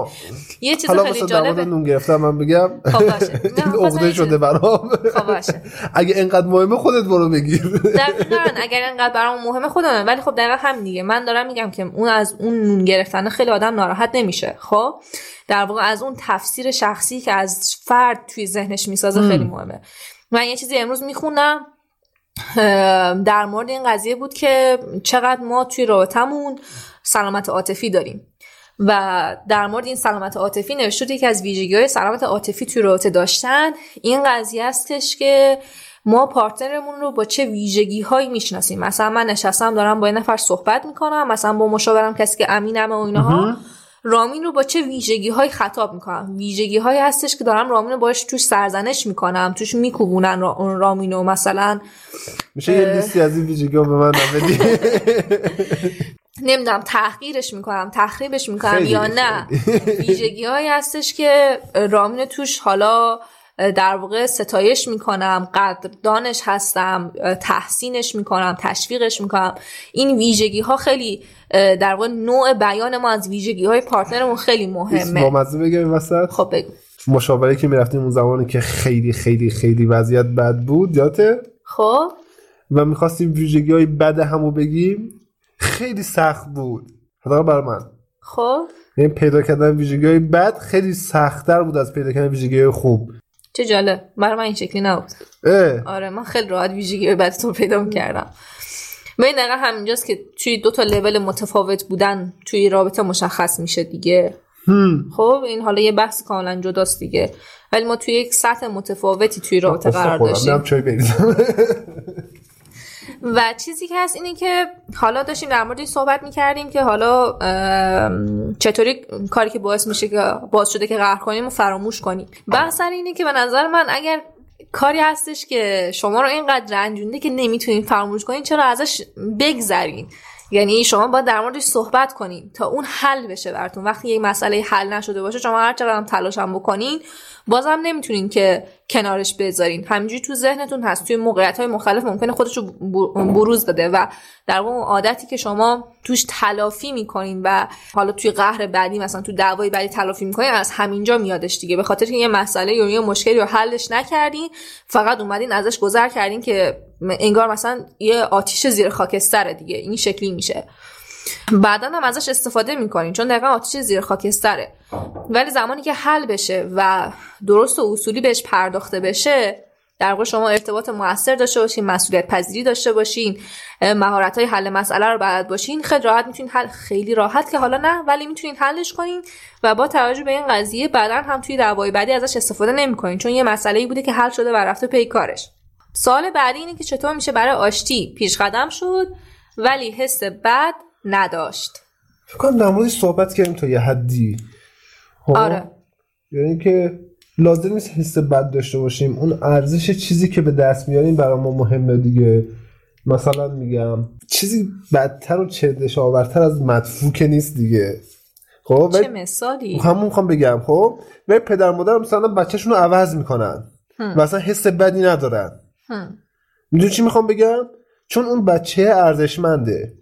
یه چیز خیلی جالبه. نون گرفتم من بگم. خب باشه. این خواستم عقده شده برام. خب باشه. اگه انقدر مهمه خودت برو بگیر. دقیقا اگر انقدر برام مهمه خودمه. ولی خب دقیقا همین دیگه. من دارم میگم که اون از اون نون گرفتن خیلی آدم ناراحت نمیشه. خب؟ در واقع از اون تفسیر شخصی که از فرد توی ذهنش می‌سازه خیلی مهمه. من یه چیزی امروز میخوندم در مورد این قضیه بود که چقدر ما توی رابطمون سلامت عاطفی داریم. و در مورد این سلامت عاطفی نوشته یکی از ویژگی های سلامت عاطفی توی رابطه داشتن. این قضیه استش که ما پارتنرمون رو با چه ویژگی هایی می‌شناسیم؟ مثلا من نشستم دارم با یه نفر صحبت می‌کنم مثلا با مشاورم کسی که امینمه و اینها. رامین رو با چه ویژگی های خطاب می‌کنم؟ ویژگی هایی هستش که دارم رامین رو باش توش سرزنش می‌کنم توش میکوبونن را- رامین رو. مثلا میشه یه لیستی از این ویژگی ها به من بدی؟ نمی‌دونم تحقیرش می‌کنم. تخریبش می‌کنم یا نه. ویژگی هایی هستش که رامین توش حالا در واقع ستایش می‌کنم قدردانش هستم تحسینش می‌کنم تشویقش می‌کنم. این ویژگی ها خیلی در واقع نوع بیان ما از ویژگی های پارتنرمون خیلی با مهمه مزه بگم وسط. خب بگو. مشاوره که می‌رفتیم اون زمانی که خیلی خیلی خیلی وضعیت بد بود یاته خب. و می‌خواستیم ویژگی های بد همو بگیم. خیلی سخت بود. حداقل برای من. خب. یعنی پیدا کردن ویژگی های بد خیلی سختتر بود از پیدا کردن ویژگی های خوب. چه جالب. برای من این شکلی نبود. آره من خیلی راحت ویژگی بعد تو پیدا کردم ببین دقیقا همینجاست که توی دو تا لول متفاوت بودن توی رابطه مشخص میشه دیگه. خب این حالا یه بحث کاملا جداست دیگه. ولی ما توی یک سطح متفاوتی توی رابطه قرار خودم داشتیم. و چیزی که هست اینه که حالا داشتیم در مورد این صحبت می‌کردیم که حالا چطوری کاری که باعث میشه که باعث شده که قهر کنیم و فراموش کنیم. بحث اینه که به نظر من اگر کاری هستش که شما رو اینقدر رنجونده که نمی‌تونین فراموش کنین چرا ازش بگذرین یعنی شما باید در موردش صحبت کنین تا اون حل بشه براتون. وقتی یک مسئله حل نشده باشه شما هر چقدر هم تلاشم بکنین بازم نمی‌تونین که کنارش بذارین. همینجوری تو ذهنتون هست. توی موقعیت های مختلف ممکنه خودش رو بروز بده و در اون عادتی که شما توش تلافی می‌کنین و حالا توی قهر بعدی مثلا تو دعوای بعدی تلافی می‌کنین از همینجا میادش دیگه. به خاطر که یه مسئله یا یه مشکلی رو حلش نکردین فقط اومدین ازش گذر کردین که انگار مثلا یه آتیش زیر خاکستره دیگه. این شکلی میشه. بعدا هم ازش استفاده می‌کنین چون دقیقا آتیش زیر خاکستره. ولی زمانی که حل بشه و درست و اصولی بهش پرداخته بشه در واقع شما ارتباط موثر داشته باشین مسئولیت پذیری داشته باشین مهارت های حل مسئله رو بلد باشین خیلی راحت می‌تونین حل خیلی راحت که حالا نه ولی می‌تونین حلش کنین و با توجه به این قضیه بعدا هم توی دعوای بعدی ازش استفاده نمی‌کنین چون یه مسئله ای بوده که حل شده و رفته پی کارش. سوال بعدی اینه که چطور میشه برای آشتی؟ پیش قدم شد ولی حس بد نداشت. فکر کنم در موردش صحبت کردیم تا یه حدی. خب؟ آره. یعنی که لازم نیست حس بد داشته باشیم. اون ارزش چیزی که به دست میاریم برای ما مهمه دیگه. مثلا میگم چیزی بدتر و چندش آورتر از مدفوع که نیست دیگه. خب چه مثالی؟ همون می‌خوام بگم. خب و پدر مادر مثلا بچهشون رو عوض می‌کنن و اصلا حس بدی ندارن. هم. می‌دونی چی می‌خوام بگم؟ چون اون بچه ارزشمنده.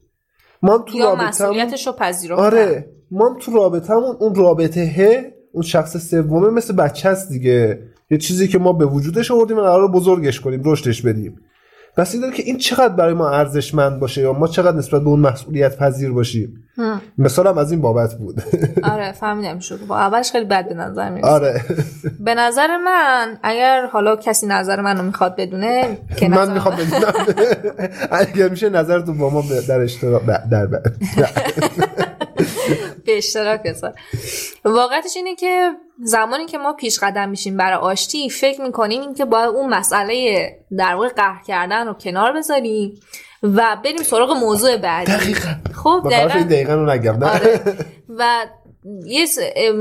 ما هم تو یا رابطه مسئولیتش رو پذیرفتن آره. ما هم تو رابطه‌مون اون رابطه اون شخص سومه مثل بچه است دیگه. یه چیزی که ما به وجودش آوردیم و قرار بزرگش کنیم رشدش بدیم. این داره که این چقدر برای ما ارزشمند باشه یا ما چقدر نسبت به اون مسئولیت پذیر باشیم؟ هم. مثالم از این بابت بود. آره فهمیدم شد با اولش خیلی بد به نظر می‌رسه آره. به نظر من اگر حالا کسی نظر منو می‌خواد بدونه که من می‌خوام بدونم. اگر میشه نظرتون با ما در اشتراک در در به اشتراک بذار. واقعیتش اینه که زمانی که ما پیش قدم میشیم برای آشتی فکر می‌کنیم این که باید اون مسئله در واقع قهر کردن رو کنار بذاریم و بریم سراغ موضوع بعدی. دقیقا. خب دقیقا. دقیقا رو نگم آره. و یه,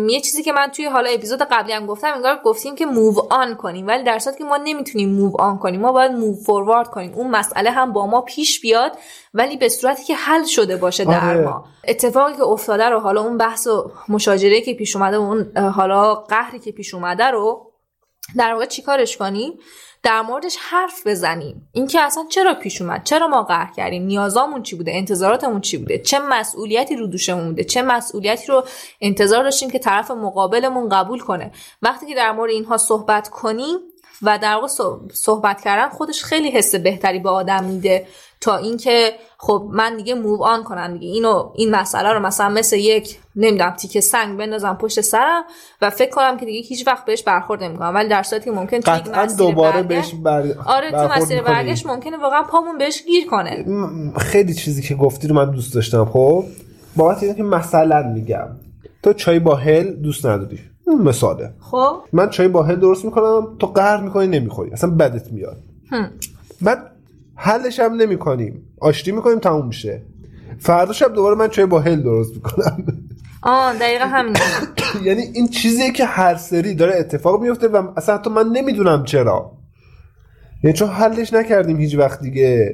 یه چیزی که من توی حالا اپیزود قبلی هم گفتم انگار گفتیم که موو آن کنیم. ولی در صورتی که ما نمی‌تونیم موو آن کنیم. ما باید موو فوروارد کنیم. اون مسئله هم با ما پیش بیاد ولی به صورتی که حل شده باشه در آره. ما. اتفاقی که افتاده رو حالا اون بحث و مشاجره که پیش اومده و اون حالا قهری که پیش اومده رو در واقع چیکارش کنیم؟ در موردش حرف بزنیم. اینکه اصلا چرا پیش اومد؟ چرا ما قهر کردیم؟ نیازامون چی بوده؟ انتظاراتمون چی بوده؟ چه مسئولیتی رو دوشمون بوده؟ چه مسئولیتی رو انتظار داشتیم که طرف مقابلمون قبول کنه؟ وقتی که در مورد اینها صحبت کنیم و در واقع صح- صحبت کردن خودش خیلی حس بهتری به آدم میده. تا اینکه خب من دیگه موو آن کنم دیگه. اینو این مسئله رو مثلا مثل یک نمی‌دونم تیکه سنگ بندازم پشت سرم و فکر کنم که دیگه هیچ وقت بهش برخورد نمی‌کنم. ولی در صورتی که ممکن قطعا دوباره بهش بر... آره تو مسیر. برگشت ممکنه واقعا پامون بهش گیر کنه. خیلی چیزی که گفتی رو من دوست داشتم خب؟ بابت اینه که مثلا میگم. تو چای با هل دوست نداری. مثاله. خب؟ من چای با هل درست می‌کنم تو قهر می‌کنی نمی‌خوری. اصلا بدت میاد. هم. بعد حلش هم نمی‌کنیم. آشتی می‌کنیم تموم میشه. فردا شب دوباره من چای با هل درست می‌کنم. آه دقیقا همین یعنی این چیزیه که هر سری داره اتفاق میفته و اصلا حتی من نمی‌دونم چرا. یعنی چون حلش نکردیم هیچ وقت دیگه.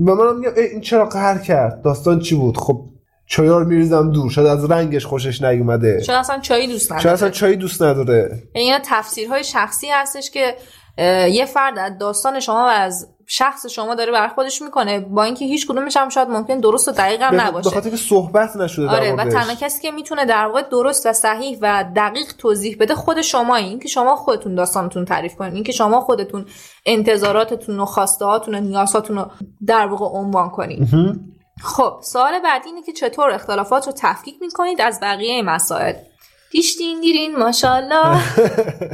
و منم میگم ای، این چرا قهر کرد؟ داستان چی بود؟ خب چایا رو میریزم دور. شاید از رنگش خوشش نیومده. شاید اصلا چایی دوست شاید اصلا نداره چای دوست نداره؟ یعنی تفسیرهای شخصی هستش که یه فرد از داستان شما و از شخص شما داره برای خودش می‌کنه. با اینکه هیچ کدومش هم شاید ممکن درست و دقیق هم نباشه. خاطر که صحبت نشده آره و. تنها کسی که می‌تونه در واقع درست و صحیح و دقیق توضیح بده خود شمایی. اینکه شما خودتون داستانتون تعریف کنین. اینکه شما خودتون انتظاراتتون و خواسته هاتون و نیازهاتون رو در واقع عنوان کنین. خب سوال بعدی اینه که چطور اختلافات رو تفکیک می‌کنید از بقیه مسائل؟ دیشتین دیرین ماشاءالله.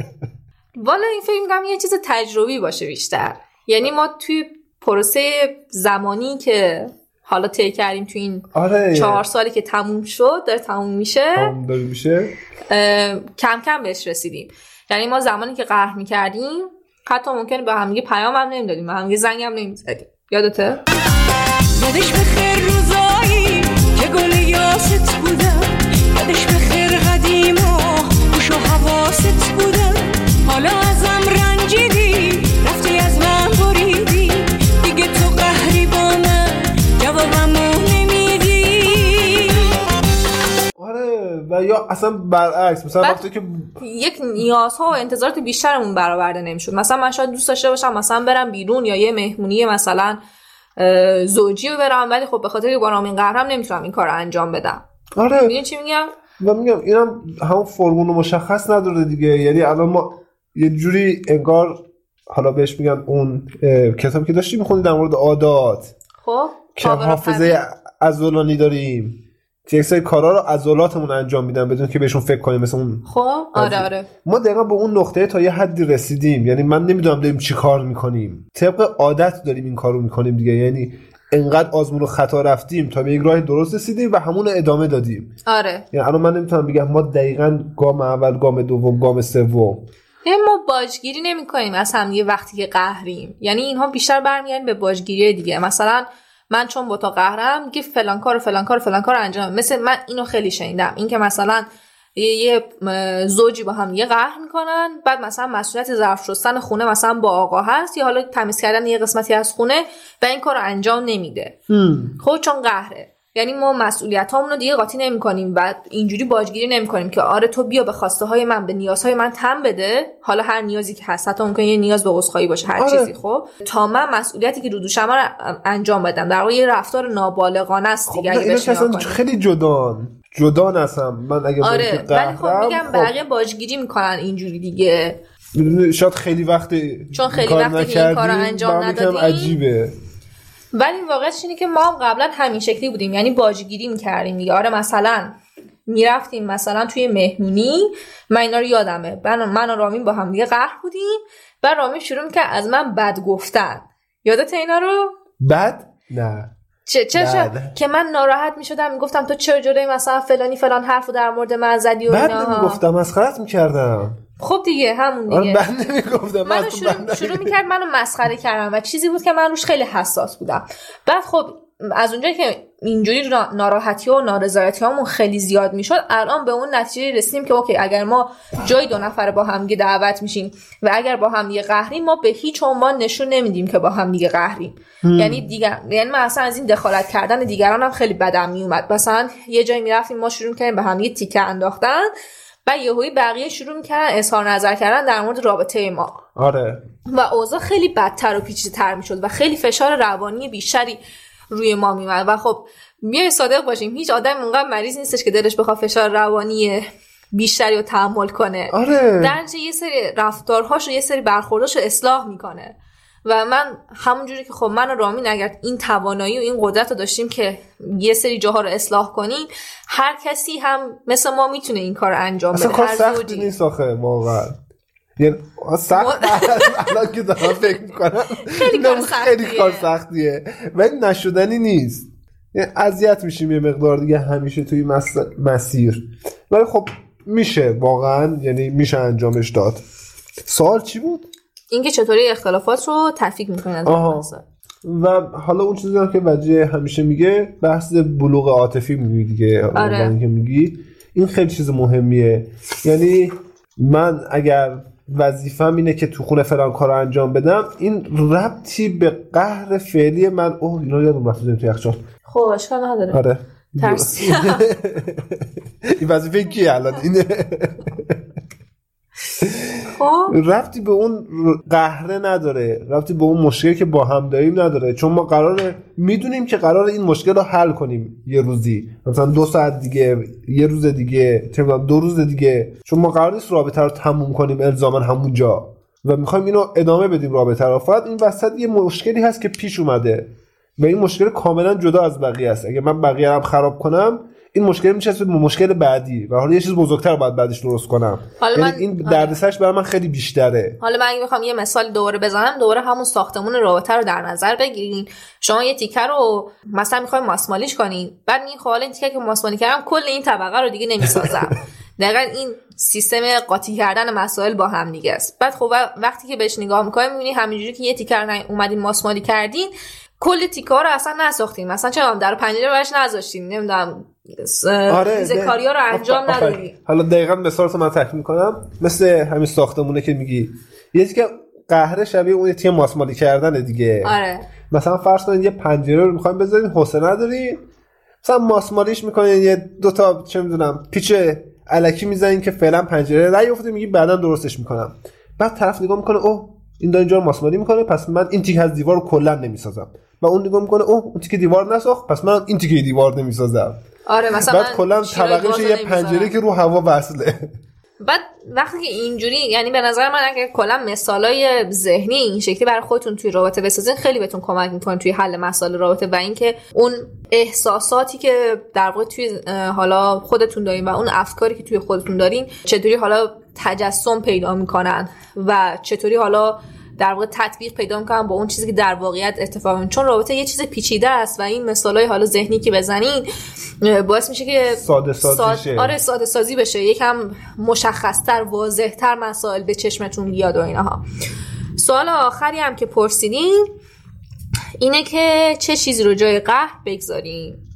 والا این فکر می‌کنم یه چیز تجربی باشه بیشتر. یعنی ما توی پروسه زمانی که حالا طی کردیم تو این آره چهار سالی که تموم شد داره تموم میشه تمام داره میشه. کم کم بهش رسیدیم. یعنی ما زمانی که قهر می‌کردیم حتی ممکنه به همدیگه پیام هم نمی‌دادیم به همدیگه زنگ هم نمی‌زدیم. یادته یادش به خیر روزایی که گل یاست بودم یادش به خیر قدیما گوش و حواست بودم حالا یا اصلا برعکس مثلا وقتی که یک نیازها و انتظارات بیشترمون برآورده نمی‌شد. مثلا من شاید دوست داشته باشم مثلا برم بیرون یا یه مهمونی مثلا زوجی رو برم ولی خب به خاطر که با این قهرم نمی‌تونم این کار رو انجام بدم. آره. می‌دونی چی میگم؟ و میگم اینم همون فرمول مشخص نداره دیگه. یعنی الان ما یه جوری انگار حالا بهش میگن اون کتابی که داشتیم میخوندی در مورد عادات. خب که حافظه. عضلانی داریم. که یک سری کارا رو عضلاتمون انجام میدن بدون که بهشون فکر کنیم مثل اون خب آره آره. ما دقیقا به اون نقطه تا یه حدی رسیدیم. یعنی من نمی‌دونم داریم چی کار می‌کنیم. طبق عادت داریم این کارو می‌کنیم دیگه. یعنی انقدر آزمون و خطا رفتیم تا به یک راه درست رسیدیم و همون ادامه دادیم. آره. یعنی الان من نمی‌تونم بگم ما دقیقا گام اول گام دوم گام سوم. یعنی ما باجگیری نمی کنیم از هم دیگه وقتی که قهریم. یعنی اینها بیشتر برمیگردن به باجگیری دیگه. مثلا من چون با تو قهرم دیگه فلان کار و فلان کار و فلان کار انجام مثل من اینو خیلی شنیدم. این که مثلا یه, زوجی با هم یه قهر می‌کنن بعد مثلا مسئولیت ظرف شستن خونه مثلا با آقا هست یا حالا تمیز کردن یه قسمتی از خونه و این کار رو انجام نمیده. خب چون قهره. یعنی ما مسئولیت رو دیگه قاطی نمی کنیم و اینجوری باجگیری نمی کنیم که آره تو بیا به خواسته های من به نیازهای من تم بده. حالا هر نیازی که هست حتی ممکنه یه نیاز به عذرخواهی باشه هر آره. چیزی خب؟ تا من مسئولیتی که رو دوشم رو انجام بدم در واقع یه رفتار نابالغانه است خب دیگه کنیم. خیلی جدان جدان هستم. من اگه آره ولی خب میگم خب، بقیه باجگیری می‌کنن اینجوری دیگه. شاید خیلی وقت چون خیلی که این کارو انجام ندادیم. عجیبه. ولی واقعش اینه که ما هم قبلا همین شکلی بودیم. یعنی باجگیری می‌کردیم دیگه. آره مثلا می‌رفتیم مثلا توی مهمونی. من اینا رو یادمه. من, و رامین با هم دیگه قهر بودیم. و رامین شروع می‌کرد از من بد گفتن. یادت اینا رو؟ بد؟ نه. چه چه, چه؟ که من ناراحت می‌شدم. می‌گفتم تو چرا جلوی مثلا فلانی فلان حرفو در مورد من زدی و بد اینا نمی‌گفتم. مسخرت می‌کردم. خب دیگه همون آره دیگه. بد نمی‌گفتم منو شروع, شروع می‌کرد منو مسخره کردم و چیزی بود که من روش خیلی حساس بودم. بعد خب از اونجایی که اینجوری نا- ناراحتی و نارضایتی هامون خیلی زیاد می‌شد الان به اون نتیجه رسیدیم که اوکی اگر ما جای دو نفره با هم دیگه دعوت میشیم و اگر با هم دیگه قهریم ما به هیچ عنوان نشون نمیدیم که با هم دیگه قهریم. یعنی دیگر یعنی من اصلا از این دخالت کردن دیگران هم خیلی بدم میومد مثلا یه جایی می‌رفتیم ما شروع کردیم به هم دیگه تیکه انداختن. و یهویی بقیه شروع می‌کردن اظهار نظر کردن در مورد رابطه ما. آره. و اوضاع خیلی بدتر و پیچیده تر می‌شد و خیلی فشار روانی بیشتری روی ما میومد و خب بیاین صادق باشیم هیچ آدم اونقدر مریض نیستش که دلش بخواد فشار روانی بیشتری رو تحمل کنه. آره. در یه سری رفتارهاش و یه سری برخورداش رو اصلاح می‌کنه. و من همونجوری که خب من و رامین اگر این توانایی و این قدرت رو داشتیم که یه سری جاها رو اصلاح کنیم هر کسی هم مثل ما می‌تونه این کار رو انجام اصلا بده. سختی زوجی. نیست آخه واقعا. یعنی سخت. الان که دارم فکر می‌کنم. خیلی کار خیلی سختیه. کار سختیه. ولی نشدنی نیست. یعنی اذیت میشیم یه مقدار دیگه همیشه توی مس... مسیر. ولی خب میشه واقعا. یعنی میشه انجامش داد. سوال چی بود؟ اینکه چطوری اختلافات رو تفکیک می‌کنن از. و حالا اون چیزی هم که وجه همیشه میگه بحث بلوغ عاطفی میگی دیگه آره. عنوانی که میگی. این خیلی چیز مهمیه. یعنی من اگر وظیفم اینه که تو خونه فلان کار رو انجام بدم این ربطی به قهر فعلی من اوه اینا یادم رفت تو یخچال. خب اشکال نداره. آره. ترسیدم. این وظیفه کیه الان؟ اینه. خب. ربطی به اون قهره نداره ربطی به اون مشکلی که با هم داریم نداره. چون ما قراره می‌دونیم که قرار این مشکل رو حل کنیم یه روزی. مثلا دو ساعت دیگه یه روز دیگه دو روز دیگه. چون ما قرار نیست رابطه رو تموم کنیم الزاما همونجا. و می‌خوایم اینو ادامه بدیم رابطه رو. فقط این وسط یه مشکلی هست که پیش اومده. و این مشکل کاملا جدا از بقیه است. اگه من بقیه رو خراب کنم این مشکل میشه به مشکل بعدی و حالا یه چیز بزرگتر باید بعدش درست کنم. حالا یعنی من- این. دردسرش برای من خیلی بیشتره. حالا من اگه بخوام یه مثال دوره بزنم دوره همون ساختمون رابطه رو در نظر بگیرین. شما یه تیکه رو مثلا می‌خوایم ماسمالیش کنین بعد این خب حالا این تیکه که ماسمالی کردم کل این طبقه رو دیگه نمی‌سازم. دقیقا این سیستم قاطی کردن مسائل با هم دیگه است. بعد خب وقتی که بهش نگاه می‌کنیم می‌بینی همینجوری که یه نه- اومدین ماسمالی کردین کل تیکه رو اصلا نساختین. مثلا می‌دونم در پنجره برش نذاشتین؟ نمی‌دونم آره آره کاریا رو انجام. ندادین حالا دقیقا مثال رو من تکمیل می‌کنم مثل همین ساختمونه که میگی. یه که قهره شبیه اون تیم ماسمالی کردنه دیگه. آره. مثلا فرض کنید یه پنجره رو می‌خوایم بذارین حوصله ندارین. مثلا ماسمالیش می‌کنین یه دوتا چه می‌دونم پیچ علکی می‌زنین که فعلا پنجره نیفته میگی بعدا درستش می‌کنم. بعد طرف نگاه می‌کنه اوه این داره اینجا ماسمالی می‌کنه پس من این تیکه از دیوار رو کلا نمی‌سازم. و اون نگاه می‌کنه اوه اون تیکه دیوار نساخت پس من این تیکه دیوار نمی‌سازم آره مثلا بعد کلا طبقه یه پنجره. که رو هوا وصله بعد وقتی که اینجوری یعنی به نظر من اگه کلا مثالای ذهنی این شکلی برای خودتون توی رابطه بسازین خیلی بهتون کمک می‌کنه توی حل مسائل رابطه و اینکه اون احساساتی که در واقع توی حالا خودتون دارین و اون افکاری که توی خودتون دارین چطوری حالا تجسم پیدا می‌کنن و چطوری حالا در واقع تطبیق پیدا می‌کنن با اون چیزی که در واقعیت اتفاق میفته چون رابطه یه چیز پیچیده است و این مثالای حالا ذهنی که بزنین باعث میشه که ساده سازی شه. آره ساده سازی بشه. یکم مشخصتر واضحتر مسائل به چشمتون بیاد و اینها. سوال آخری هم که پرسیدین اینه که چه چیزی رو جای قهر بگذاریم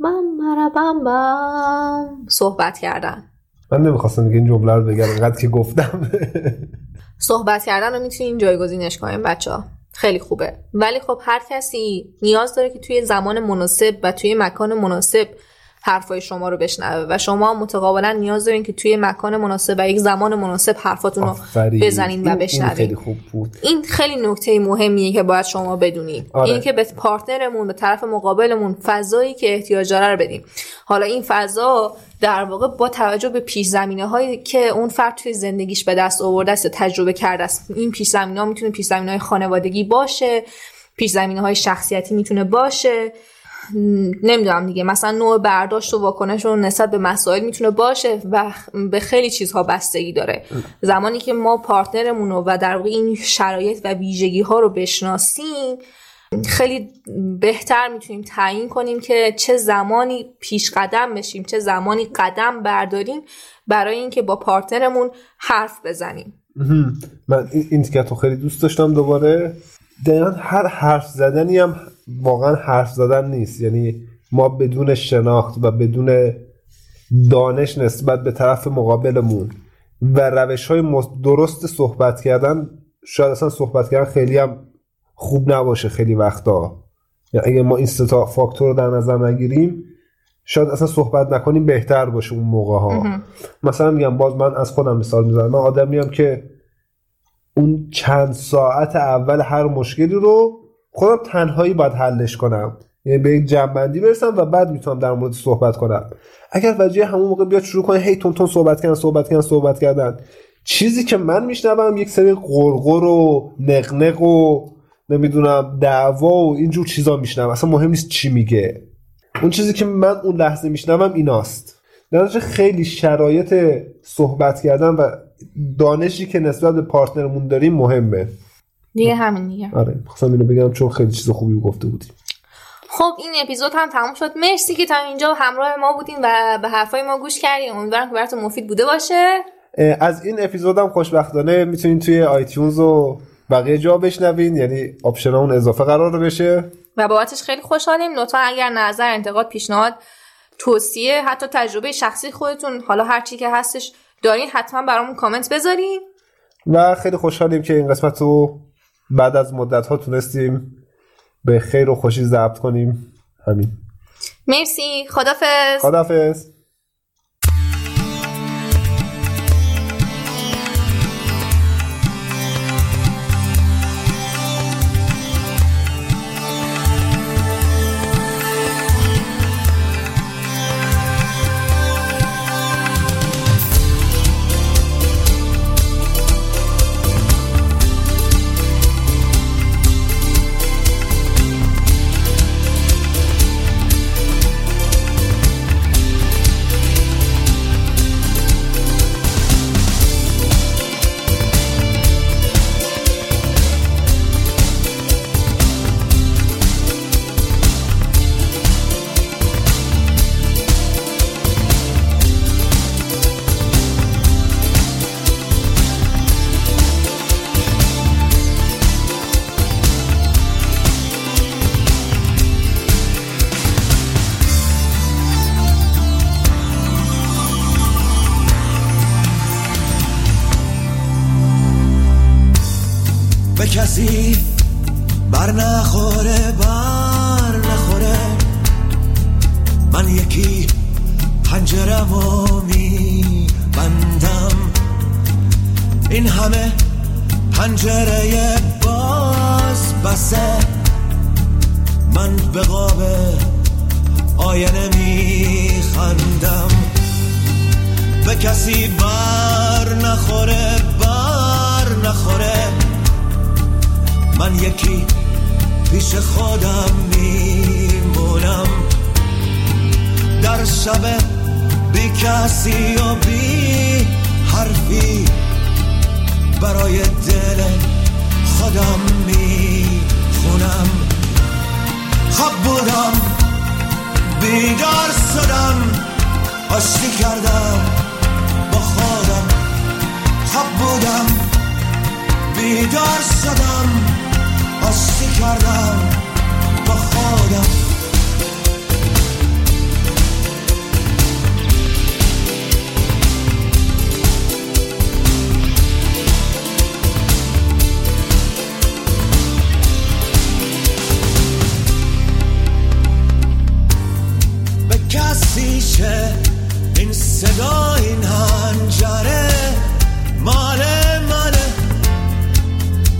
بم برا بم صحبت کردن. من نمی‌خواستم دیگه این جمله رو بگم اینقدر که گفتم. صحبت کردن رو می‌تونین جایگزینش کنیم بچه ها خیلی خوبه. ولی خب هر کسی نیاز داره که توی زمان مناسب و توی مکان مناسب حرفای شما رو بشنوه و شما متقابلا نیاز دارین که توی مکان مناسب و یک زمان مناسب حرفاتون رو. بزنین و این- این بشنوین. خیلی خوب بود. این خیلی نکته مهمیه که باید شما بدونید آره. این که به پارتنرمون به طرف مقابلمون فضایی که احتیاج داره رو بدیم حالا این فضا در واقع با توجه به پیش زمینه هایی که اون فرد توی زندگیش به دست آورده است تجربه کرده است این پیش زمینه ها می‌تونه پیش زمینه های خانوادگی باشه پیش زمینه های شخصیتی می‌تونه باشه نمی‌دونم دیگه مثلا نوع برداشت و واکنششون نسبت به مسائل می‌تونه باشه و به خیلی چیزها بستگی داره. زمانی که ما partner مون رو و در واقع این شرایط و ویژگی ها رو بشناسیم خیلی بهتر می‌تونیم تعیین کنیم که چه زمانی پیش قدم بشیم چه زمانی قدم برداریم برای اینکه با partner مون حرف بزنیم. من این تیکت رو خیلی دوست داشتم دوباره. دقیقا هر حرف زدنی هم واقعا حرف زدن نیست. یعنی ما بدون شناخت و بدون دانش نسبت به طرف مقابلمون و روش های درست صحبت کردن شاید اصلا صحبت کردن خیلی هم خوب نباشه خیلی وقتا. یعنی اگه ما این سه تا فاکتور رو در نظر نگیریم شاید اصلا صحبت نکنیم بهتر باشه اون موقع ها مثلا میگم باز من از خودم مثال می‌زنم. من آدمیم که اون چند ساعت اول هر مشکلی رو خودم تنهایی باید حلش کنم. یعنی به یک جنبندی برسم و بعد می‌تونم در مورد صحبت کنم. اگر وجه همون موقع بیاد شروع کنه هی تون تون صحبت کردن صحبت کردن صحبت کردن. چیزی که من میشنوم یک سری قرقر و نقنق و نمی‌دونم دعوا و اینجور چیزا میشنوم. اصلا مهم نیست چی میگه. اون چیزی که من اون لحظه میشنوم ایناست. در خیلی شرایط صحبت کردن و دانشی که نسبت به partner مون داریم مهمه. دیگه همین دیگه. آره خواستم اینو بگم چون خیلی چیز خوبی گفته بودیم. خب این اپیزود هم تموم شد. مرسی که تا اینجا همراه ما بودین و به حرفای ما گوش کردین. امیدوارم که براتون مفید بوده باشه. از این اپیزودم خوشبختانه می‌تونین توی iTunes و بقیه جا بشنوین یعنی option اون اضافه قرار بشه. و بابتش خیلی خوشحالیم. لطفا اگر نظر انتقاد پیشنهاد توصیه حتی تجربه شخصی خودتون حالا هر چی که هستش دارین حتما برامون کامنت بذارین. و خیلی خوشحالیم که این قسمت رو بعد از مدت ها تونستیم به خیر و خوشی ضبط کنیم. همین. مرسی. خدافظ. خدافظ. بسه من به قاب آینه می خندم به کسی بر نخوره بر نخوره. من یکی پیش خودم میمونم. در شب بی کسی و بی حرفی برای دل خودم می‌خونم خواب بودم. بیدار شدم. آشتی کردم. با خودم. خواب بودم. بیدار شدم. آشتی کردم. با خودم. که این صدا این هنجره ماله ماله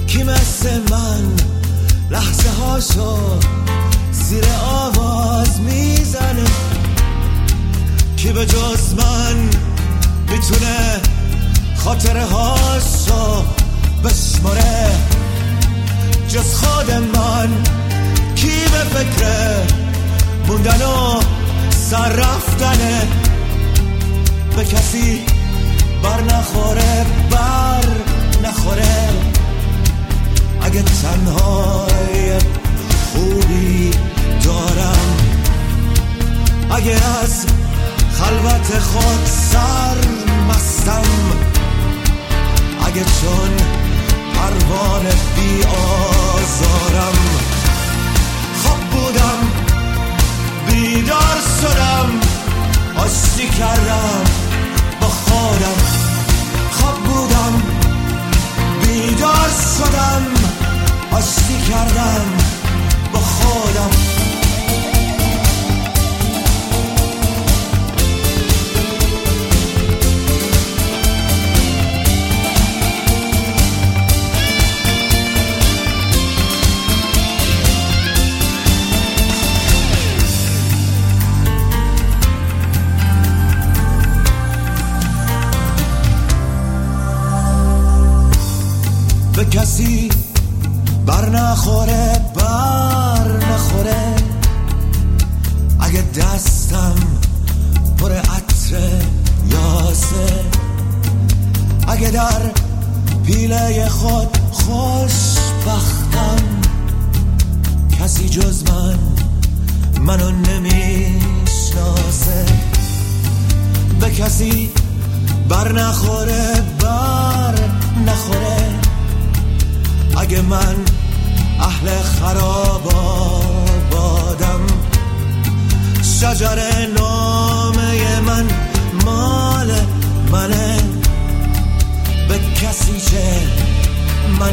کی مثل من لحظه هاشو زیر آواز می‌زنه؟ کی به جز من می‌تونه خاطره هاشو بشماره؟ جز خود من کی به فکر موندن و سر رفتنه. به کسی بر نخوره بر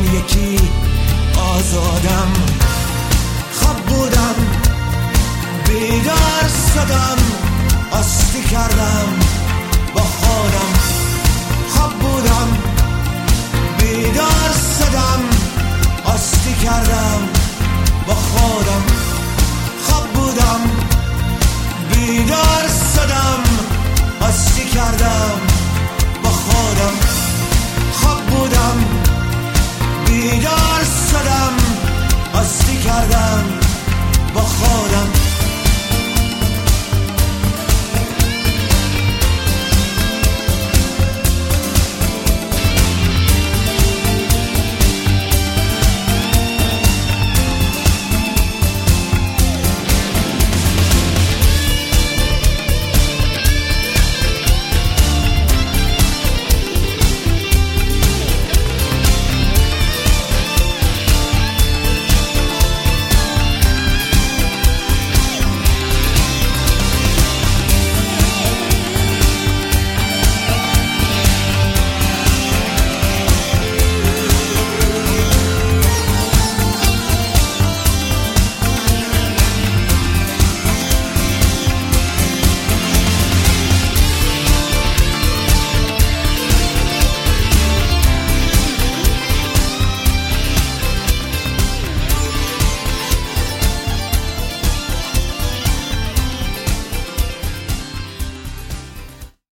اون یکی آزادم خواب بودم بیدار شدم آستی کردم با خودم خواب بودم بیدار شدم آستی کردم با خودم خواب بودم بیدار شدم آستی کردم با خودم بیدار شدم آستی کردم با خودم.